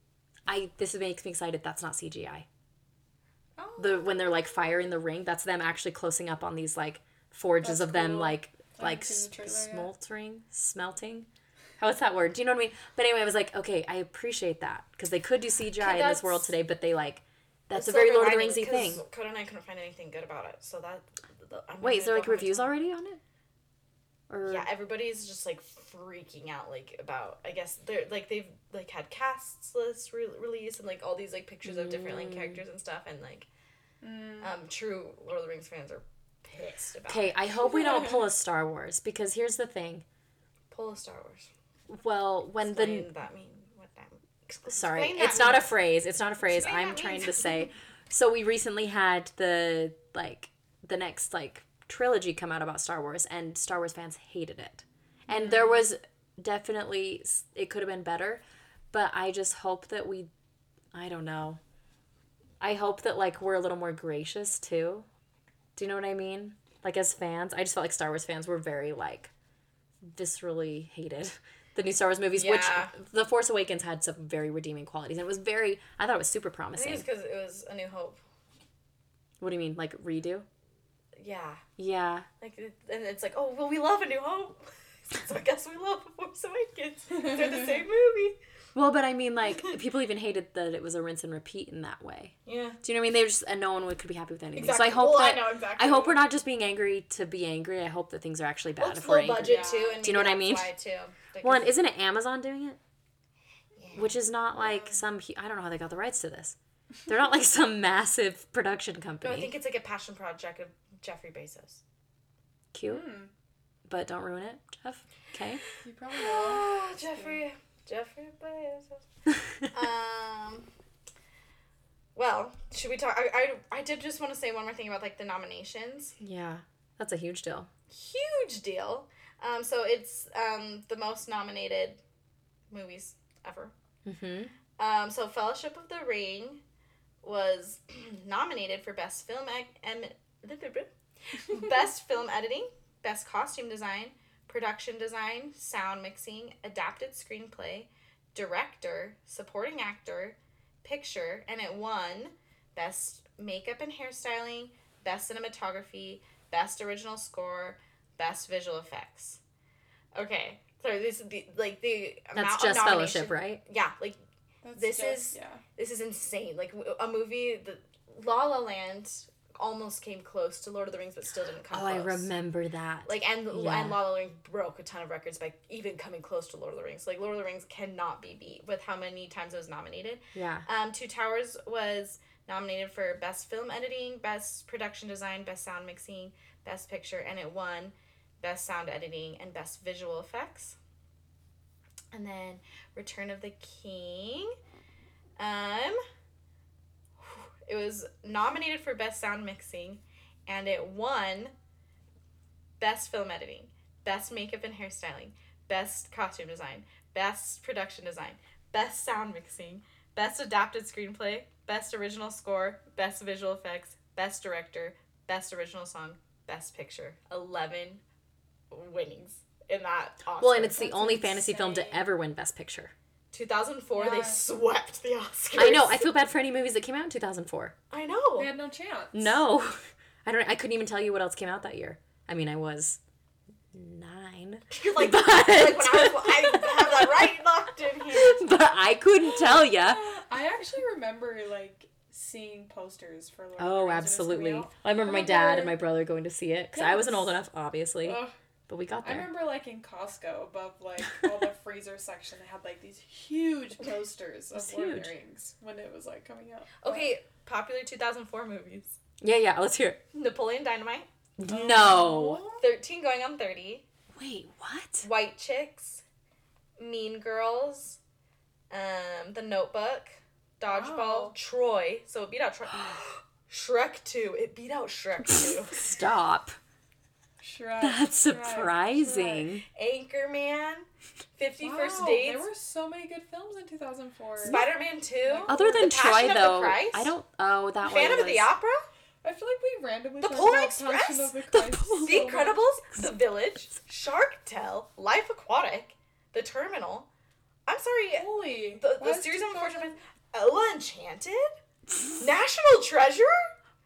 I this makes me excited. That's not CGI. Oh. The when they're like firing the ring, that's them actually closing up on these like forges That's of them cool. like like haven't seen the s- trailer yet. smoldering, smelting. How's that word? Do you know what I mean? But anyway, I was like, okay, I appreciate that because they could do CGI in this world today, but they like that's a very Lord of the Ringsy thing. Coda and I couldn't find anything good about it, so that. the- Wait, is there like reviews already on it? Or Yeah, everybody's just like freaking out, like about. I guess they're like they've like had casts list re- release and like all these like pictures of different like characters and stuff, and like Mm. um true Lord of the Rings fans are pissed about. Okay. I hope we don't pull a Star Wars because here's the thing. pull a Star Wars. Well, when the that mean what that. Explain sorry, that it's not a phrase. It's not a phrase. Explain I'm trying means. to say. So we recently had the like the next like trilogy come out about Star Wars, and Star Wars fans hated it, and there mm. was definitely it could have been better, but I just hope that we, I don't know. I hope that like we're a little more gracious too. Do you know what I mean? Like as fans, I just felt like Star Wars fans were very like viscerally hated the new Star Wars movies, Yeah. which The Force Awakens had some very redeeming qualities, and it was very. I thought it was super I think promising. it's because it was A New Hope. What do you mean, like redo? Yeah, Yeah, like and it's like, oh well, we love A New Hope, so I guess we love The Force Awakens. They're the same movie. Well, but I mean, like people even hated that it was a rinse and repeat in that way. Yeah. Do you know what I mean? They were just and no one would could be happy with anything. Exactly. So I hope well, that I know exactly. I hope we're not just being angry to be angry. I hope that things are actually bad Well, it's if we're angry. budget Yeah. too, and Do you know what I mean? that's Why too. Like, Well, isn't it Amazon doing it? Which is not like some. I don't know how they got the rights to this. They're not like some massive production no, company. I think it's like a passion project of Jeffrey Bezos. Cute, Hmm. but don't ruin it, Jeff. Okay. You probably will. Jeffrey, Jeffrey Bezos. um. Well, should we talk? I, I, I did just want to say one more thing about like the nominations. yeah, that's a huge deal. Huge deal. Um, so it's um the most nominated movies ever. Mm-hmm. Um, so Fellowship of the Ring was nominated for best film ec- em- best film editing, best costume design, production design, sound mixing, adapted screenplay, director, supporting actor, picture, and it won best makeup and hairstyling, best cinematography, best original score, best visual effects. Okay, so this is the like the amount That's of just Fellowship, right? Yeah, like That's This just- is- yeah. this is insane. Like a movie, the La La Land almost came close to Lord of the Rings, but still didn't come Oh, close. I remember that. Like and Yeah. and La La Land broke a ton of records by even coming close to Lord of the Rings. Like Lord of the Rings cannot be beat with how many times it was nominated. yeah. Um, Two Towers was nominated for best film editing, best production design, best sound mixing, best picture, and it won best sound editing and best visual effects. And then Return of the King. Um, it was nominated for best sound mixing, and it won best film editing, best makeup and hairstyling, best costume design, best production design, best sound mixing, best adapted screenplay, best original score, best visual effects, best director, best original song, best picture. 11 winnings in that Oscar. Well, and it's the That's only fantasy film to ever win Best Picture. 2004 they swept the Oscars. I know. I feel bad for any movies that came out in 2004. I know. They had no chance. No, I don't. I couldn't even tell you what else came out that year. I mean, I was nine, You're like, But- like when I was I have that right locked in here. but I couldn't tell you. I actually remember like seeing posters for Lord Oh, Rings when it was absolutely. coming out. I remember my oh dad and my brother going to see it because I wasn't old enough, obviously, Ugh. But we got there. I remember like in Costco above like all the freezer section they had like these huge posters of It's Lord of the Rings when it was like coming out. Okay, popular 2004 movies. Yeah, yeah. Let's hear it. Napoleon Dynamite, No. 13 going on 30, Wait, what? White Chicks, Mean Girls, um, The Notebook, Dodgeball, Wow. Troy. So it beat out Troy. Shrek 2. It beat out Shrek 2. Stop. Shrek. That's Shrek, surprising. Anchorman, 50 Wow, First Dates, There were so many good films in 2004. Spider Man 2, Other than The Troy, of the though, Christ? I don't. Oh, that one. Phantom of the Opera, I feel like we randomly The talked Polar about Express? Of the The Christ Polar- The. Incredibles, The Village, Shark Tale, Life Aquatic, The Terminal. I'm sorry, Holy. the, the series of 2000 unfortunate Ella Enchanted, National Treasure,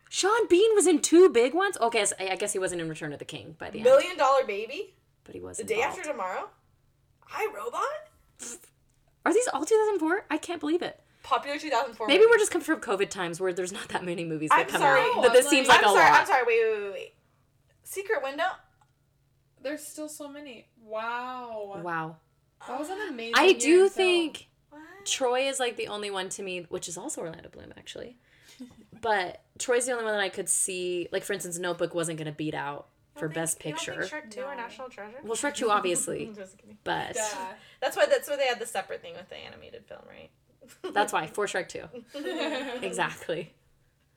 Sean Bean was in two big ones. Okay, so I I guess he wasn't in Return of the King by the end, Million Dollar Baby, but he was. The Day. After Tomorrow, I Robot, Are these all 2004? I can't believe it. popular 2004. Maybe movies. we're just coming from COVID times where there's not that many movies that I'm come sorry. out. But this I'm seems like- like I'm a sorry. lot. I'm sorry. Wait, wait, wait, wait. Secret Window. There's still so many. Wow. Wow. That was an amazing. I year do in film. think What? Troy is like the only one to me, which is also Orlando Bloom actually. But Troy's the only one that I could see. Like for instance, Notebook wasn't gonna beat out for don't Best think- you don't Picture. think Shrek 2 or National Treasure? Well, Shrek Two obviously, I'm just kidding. but Duh. That's why that's why they had the separate thing with the animated film, right? that's why for Shrek Two, exactly.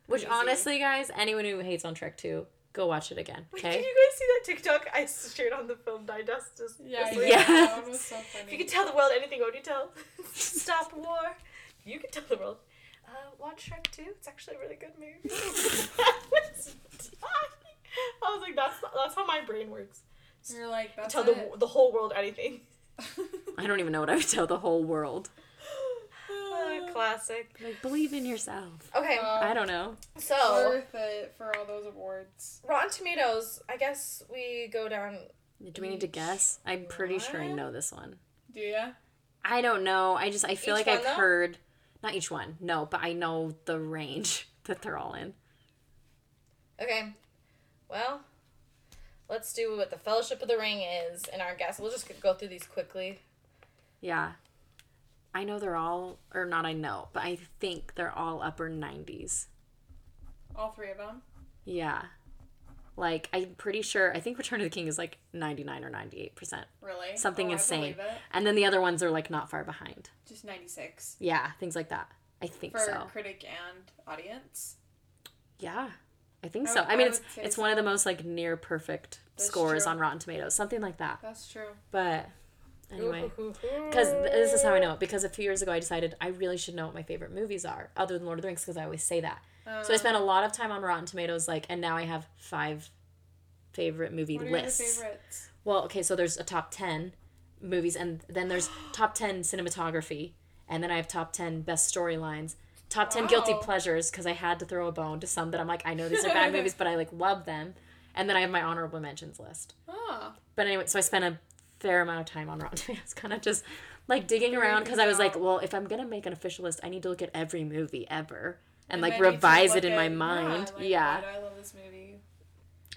Which Crazy. honestly, guys, anyone who hates on Shrek Two, go watch it again. Wait, Okay. Did you guys see that TikTok I shared on the film digest? Just, Yeah, yeah. Yes. That was so If you funny. could tell the world anything, what would you tell? Stop war. You could tell the world. Uh, watch Shrek 2. It's actually a really good movie. I was dying. I was like, that's that's how my brain works. You're like, that's tell it. the the whole world anything. I don't even know what I would tell the whole world. Uh, classic. Like believe in yourself. Okay, Uh, I don't know. so worth it for all those awards. Rotten Tomatoes. I guess we go down. Do we need to guess? I'm pretty sure I know this one. Do ya? I don't know. I just I feel Each like one, I've though? heard not each one. No, but I know the range that they're all in. Okay, well, let's do what the Fellowship of the Ring is in our guess. We'll just go through these quickly. Yeah. I know they're all or not I know, but I think they're all upper 90s. All three of them. Yeah. Like I'm pretty sure I think Return of the King is like 99 or 98%. Really? Something Oh, insane. And then the other ones are like not far behind. Just 96 Yeah, things like that. I think for so. critic and audience. Yeah. I think I so. I mean, I it's it's so. one of the most like near perfect scores true. on Rotten Tomatoes, something like that. That's true. But anyway, because this is how I know it. Because a few years ago, I decided I really should know what my favorite movies are, other than Lord of the Rings, because I always say that. So I spent a lot of time on Rotten Tomatoes, like, and now I have five favorite movie What are your lists. favorites? Well, okay, so there's a top ten movies, and then there's top ten cinematography, and then I have top ten best storylines. Top ten guilty pleasures because I had to throw a bone to some that I'm like I know these are bad movies, but I like love them, and then I have my honorable mentions list. Oh, But anyway, so I spent a fair amount of time on Rotten Tomatoes, kind of just like digging around because I was like, well, if I'm gonna make an official list, I need to look at every movie ever and, like then you can revise it in my at- mind. like, Yeah, why do I love this movie?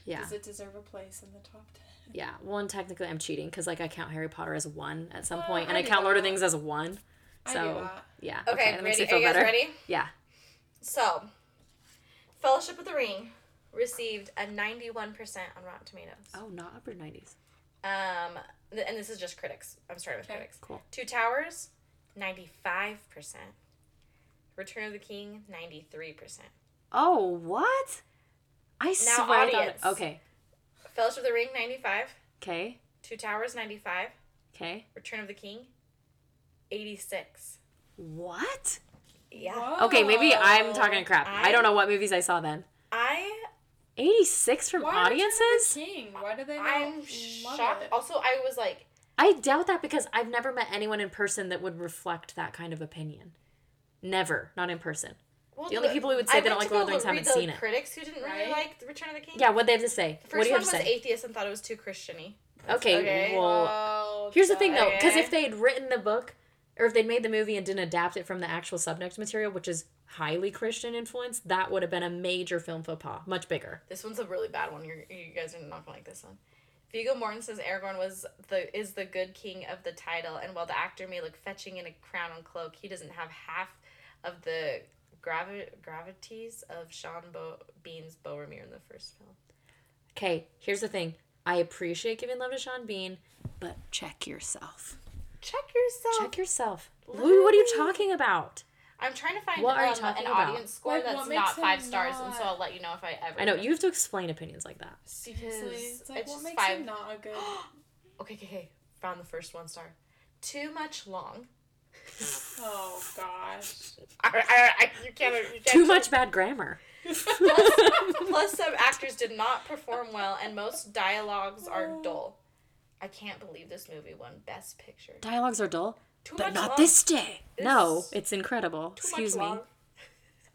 yeah, Does it deserve a place in the top 10? yeah. Well, and technically, I'm cheating because like I count Harry Potter as one at some Uh, point, and I I count Lord of that. the Rings as one. I So do that. yeah. Okay, that makes me feel Are you guys better. ready? Yeah. So, Fellowship of the Ring received a 91% on Rotten Tomatoes. Oh, not upper nineties. Um, th- and this is just critics. I'm starting with Okay. critics. Cool. Two Towers, 95%. Return of the King, 93%. Oh, what? I swear. I thought- okay. Fellowship of the Ring, 95. Okay. Two Towers, 95. Okay. Return of the King, 86. What? Yeah. Okay, maybe I'm talking crap. I, I- don't know what movies I saw then. I 86 from Why Return of the audiences? King? Why do they not I'm love shocked. it? Also, I was like, I doubt that because I've never met anyone in person that would reflect that kind of opinion. Never, not in person. well, The only people who would say I they don't like Lord of the go Rings haven't seen it. Critics who didn't really Right? like the Return of the King. Yeah, what they have to say? The what first do you one have to was say? atheist and thought it was too Christiany. okay, okay. well, Oh, here's the thing though, because if they'd written the book, or if they'd made the movie and didn't adapt it from the actual subject material, which is highly Christian influence, that would have been a major film faux pas, much bigger. This one's a really bad one. You're, you guys are not gonna like this one. Viggo Mortensen Aragorn was the is the good king of the title, and while the actor may look fetching in a crown and cloak, he doesn't have half of the gravi- gravities of Sean Bo- Bean's Boromir in the first film. Okay, here's the thing. I appreciate giving love to Sean Bean, but check yourself. Check yourself. Check yourself. What, what are you talking about? I'm trying to find What are you um, talking an about? audience score Like, that's not makes him five stars, and so I'll let you know if I ever. I know you have to explain opinions like that. Seriously, Because it's like it's what makes five- him not a good? Okay, okay, okay. Found the first one star. Too much long. Oh gosh. I, I, I, you can't. You can't Too much bad grammar. Plus, plus, some actors did not perform well, and most dialogues are dull. I can't believe this movie won Best Picture. Dialogues are dull, Too but much not long. this day. No, it's incredible. Too Excuse much me.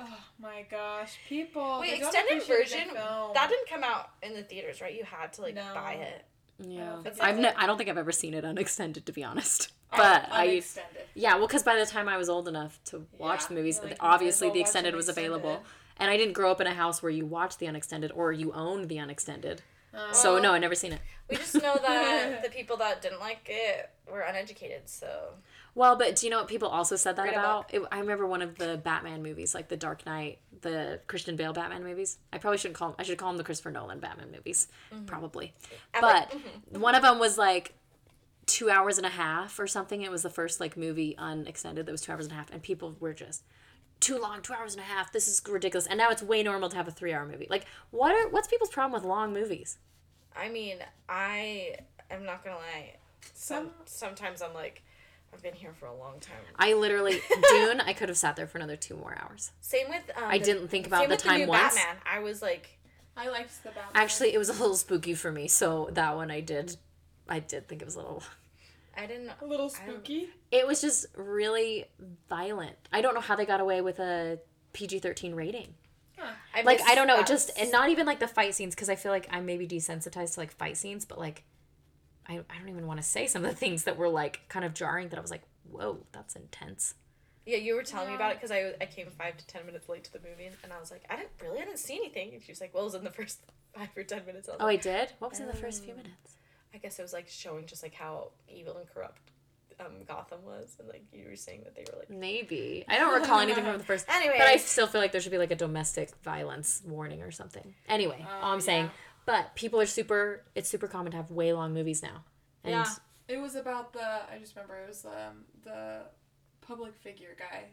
Oh my gosh, people. Wait, extended version. That didn't come out in the theaters, right? You had to like No. buy it. Yeah, think it's I've like- ne- I don't think I've ever seen it unextended to be honest. Oh, But I unextended. yeah, well, because by the time I was old enough to watch Yeah, the movies, like, obviously might the well watch extended was available, extended. and I didn't grow up in a house where you watch the unextended or you own the unextended. Um, so Well- no, I never seen it. We just know that the people that didn't like it were uneducated. So Well, but do you know what people also said that Read about? It, I remember one of the Batman movies, like the Dark Knight, the Christian Bale Batman movies. I probably shouldn't call them. I should call them the Christopher Nolan Batman movies, mm-hmm. probably. I'm But like, one of them was like two hours and a half or something. It was the first like movie unextended that was two hours and a half, and people were just too long, two hours and a half. This is ridiculous. And now it's way normal to have a three-hour movie. Like, what are what's people's problem with long movies? I mean, I am not gonna lie. Some sometimes I'm like, I've been here for a long time. I literally Dune. I could have sat there for another two more hours. Same with. Um, I the- didn't think about same the with time new once. Batman. I was like, I liked the Batman. Actually, it was a little spooky for me, so that one I did. I did think it was a little. I didn't. a little spooky. It was just really violent. I don't know how they got away with a PG thirteen rating. I Like I don't know, that. just and not even like the fight scenes because I feel like I'm maybe desensitized to like fight scenes, but like I I don't even want to say some of the things that were like kind of jarring that I was like, whoa, that's intense. Yeah, you were telling me about it because I, I came five to ten minutes late to the movie and I was like, I didn't really I didn't see anything. And she was like, Well, it was in the first five or ten minutes. I was Oh, I did. What was in the first few minutes? I guess it was like showing just like how evil and corrupt um, Gotham was, and like you were saying that they were like. Maybe I don't recall anything from the first. Anyway, But I still feel like there should be like a domestic violence warning or something. Anyway, all I'm Oh, saying. But people are super. It's super common to have way long movies now. And Yeah. It was about the. I just remember it was um, the public figure guy.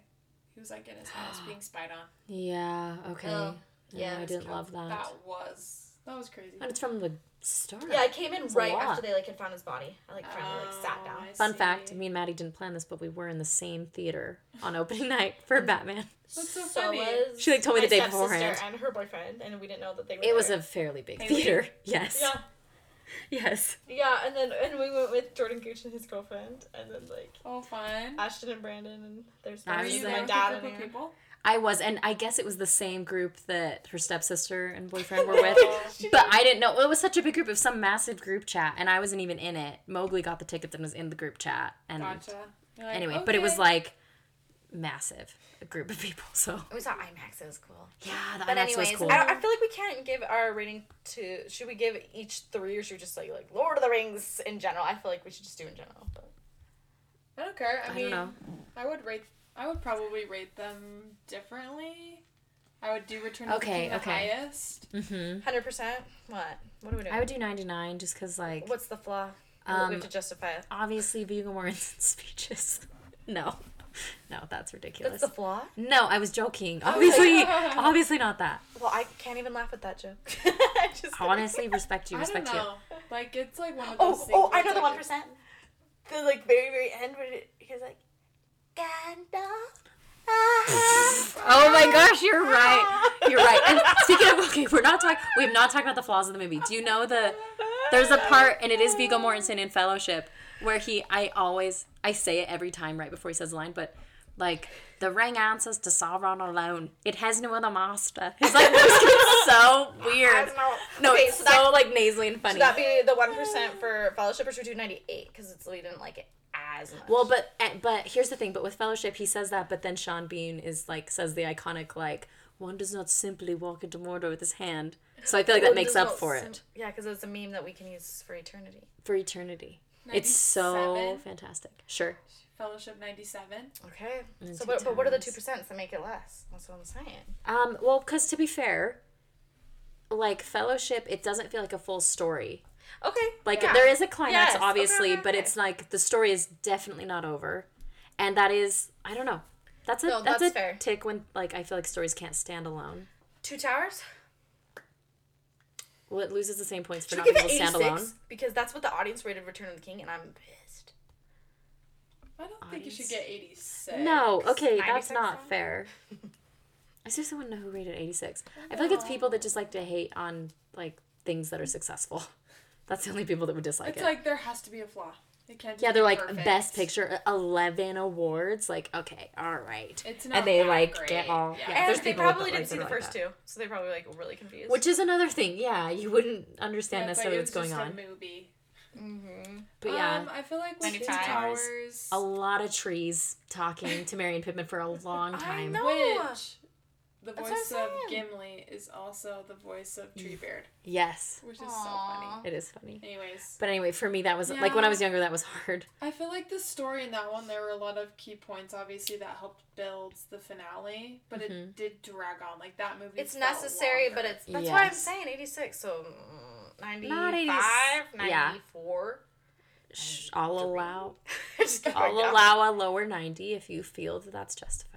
He was like in his house being spied on. yeah. Okay. Oh, yeah, yeah, I didn't love that. That was that was crazy. And it's from the start. yeah, I came in right after they like had found his body. I like finally like sat Oh, down. I Fun see. fact: Me and Maddie didn't plan this, but we were in the same theater on opening night for mm. Batman. That's so funny. was She, like, told me the day stepsister beforehand. and her boyfriend, and we didn't know that they were. It was a fairly big Haley? theater. Yes. yeah, Yes. yeah, and then and we went with Jordan Gooch and his girlfriend, and then like Oh, fun. Ashton and Brandon, and there's I Were was you there there my with dad a and group of Aaron. people? I was, and I guess it was the same group that her stepsister and boyfriend were with. Oh, But I didn't know it was such a big group. It was some massive group chat, and I wasn't even in it. Mowgli got the tickets and was in the group chat. And Gotcha. Like, anyway, but it was like massive, a group of people. So We saw IMAX. It was cool. yeah, the But IMAX anyways, was cool. I, don't, I feel like we can't give our rating to. Should we give each three, or should we just like like Lord of the Rings in general? I feel like we should just do in general. But I don't care. I, I mean, don't know. I would rate. I would probably rate them differently. I would do Return of Okay, the King the okay. highest. Mm-hmm. hundred percent. What? What are we doing? I would do ninety nine just because like What's the flaw? we Um, have to justify it. obviously Viggo Mortensen's speeches. no, no, that's ridiculous. That's the flaw. no, I was joking. Obviously, obviously not that. Well, I can't even laugh at that joke. I just Honestly, respect you, I don't respect you. know. Like it's like one of those Oh, things. oh, I know the one percent. The like very very end where it, he's like, Gandalf. Oh my gosh, you're right. You're right. And speaking of okay, we're not talking. We have not talked about the flaws of the movie. Do you know the? There's a part, and it is Viggo Mortensen in Fellowship, where he. I always. I say it every time right before he says the line, but like the ring answers to Sauron alone. It has no other master. It's like so weird. No, okay, it's so so, like nasally and funny. should that be the one percent for Fellowship, or should we do ninety eight because it's we didn't like it as much? Well, but eh, but here's the thing. But with Fellowship, he says that, but then Sean Bean is like says the iconic like one does not simply walk into Mordor with his hand. So I feel like that makes up for sim- it Yeah, because it's a meme that we can use for eternity. for eternity. It's so fantastic. Sure. Fellowship ninety seven. Okay. And So, two what, but what are the two percent that make it less? That's what I'm saying. Um. Well, because to be fair, like Fellowship, it doesn't feel like a full story. Okay. Like yeah. there is a climax, Yes, okay, obviously, okay, but okay. it's like the story is definitely not over, and that is I don't know. That's a No, that's, that's a fair. tick when like I feel like stories can't stand alone. two towers. Well, it loses the same points for Should not we being able to stand alone. Because that's what the audience rated Return of the King, and I'm pissed. I don't think you should get eighty six. No, okay, that's not then? fair. I seriously want to know who rated 86. I feel like it's people that just like to hate on like things that are successful. That's the only people that would dislike It's it. It's like there has to be a flaw. It can't. yeah, they're be like perfect. best picture, 11 awards. Like, okay, all right. It's not and they that like great. get all Yeah. yeah. and they people probably didn't see the are like first two, so they're probably like really confused. Which is another thing. Yeah, you wouldn't understand Yeah, necessarily what's going just on. A movie. mm-hmm. But yeah, Um, I feel like with 95. Two Towers. a lot of trees talking to Merry and Pippin for a long I time. know. Which the voice of. Gimli is also the voice of Treebeard, Yes, which is so funny. it is funny. Anyways, But anyway, for me, that was like when I was younger, that was hard. I feel like the story in that one there were a lot of key points obviously that helped build the finale, but Mhm. it did drag on. Like that movie It's felt necessary, but it's that's why I'm saying 86. So mm, 95, Not 80s. Yeah. 94. I'll allow. I'll allow a lower ninety if you feel that that's justified.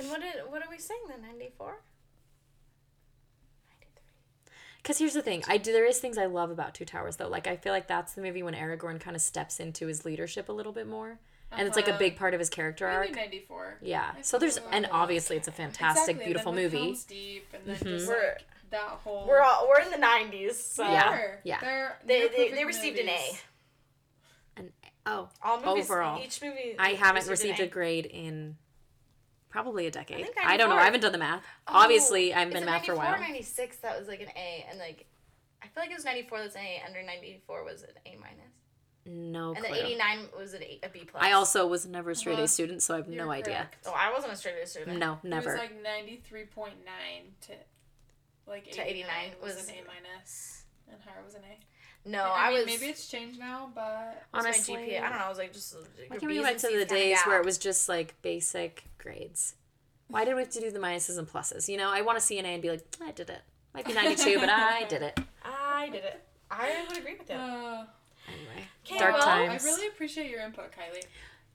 And what did what are we saying then? 94. Because here's the thing, I do. There is things I love about Two Towers though. Like I feel like that's the movie when Aragorn kind of steps into his leadership a little bit more, and it's like a Uh-huh. big part of his character Maybe arc. 94. Yeah. I So there's feel and like- obviously it's a fantastic, Exactly, beautiful then with movie. Helm's Deep, and then Mhm. just We're- like that whole. We're all we're in the 90s. So Yeah. Yeah. They're, they, they're they, they perfect received an A. movies. And oh, All movies Overall. each movie I haven't received received a grade in probably a decade. think I, don't know. I haven't done the math. Oh, Obviously, I haven't been it math for a while. 96 that was like an A and like I feel like it was 94 that's an A under 94 was an A minus. No and clue. then 89 was an A, a B plus. I also was never a straight Uh-huh. A student, so I have You're no idea. Oh, I wasn't a straight A student. No, never. It was like 93.9 to like To 89 89 was, was- an A minus and higher was an A. No, I, I, mean, was maybe it's changed now, but was my Honestly, GPA. I don't know. I was like just. Why your can't we B's go to the kinda days where it was just like basic grades? Why did we have to do the minuses and pluses? You know, I want to see an A and be like, I did it. Might be 92, but I did it. I did it. I would agree with you. uh, Anyway, Okay, dark well, I I really appreciate your input, Kylee.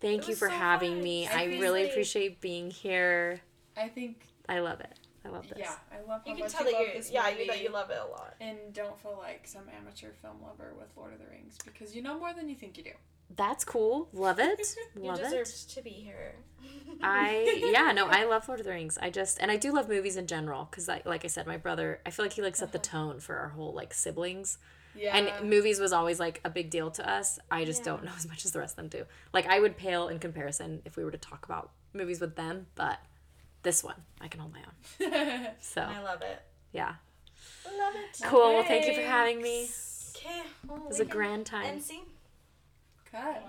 Thank it you for so having fun. me. I I really really- appreciate being here. I think, I love it. I love this. yeah, I love how You can much tell you that love you, this yeah, you that you love it a lot. And don't feel like some amateur film lover with Lord of the Rings because you know more than you think you do. That's cool. Love it. Love You deserve it. to be here. I yeah no I love Lord of the Rings. I just and I do love movies in general because like like I said, my brother I feel like he like set the uh-huh. tone for our whole like siblings. Yeah. And movies was always like a big deal to us. I just Yeah. don't know as much as the rest of them do. Like I would pale in comparison if we were to talk about movies with them, but this one I can hold my own. So I love it. yeah, Love it. cool. Well, thank you for having me. It Okay. Well, was we a grand time. Cut.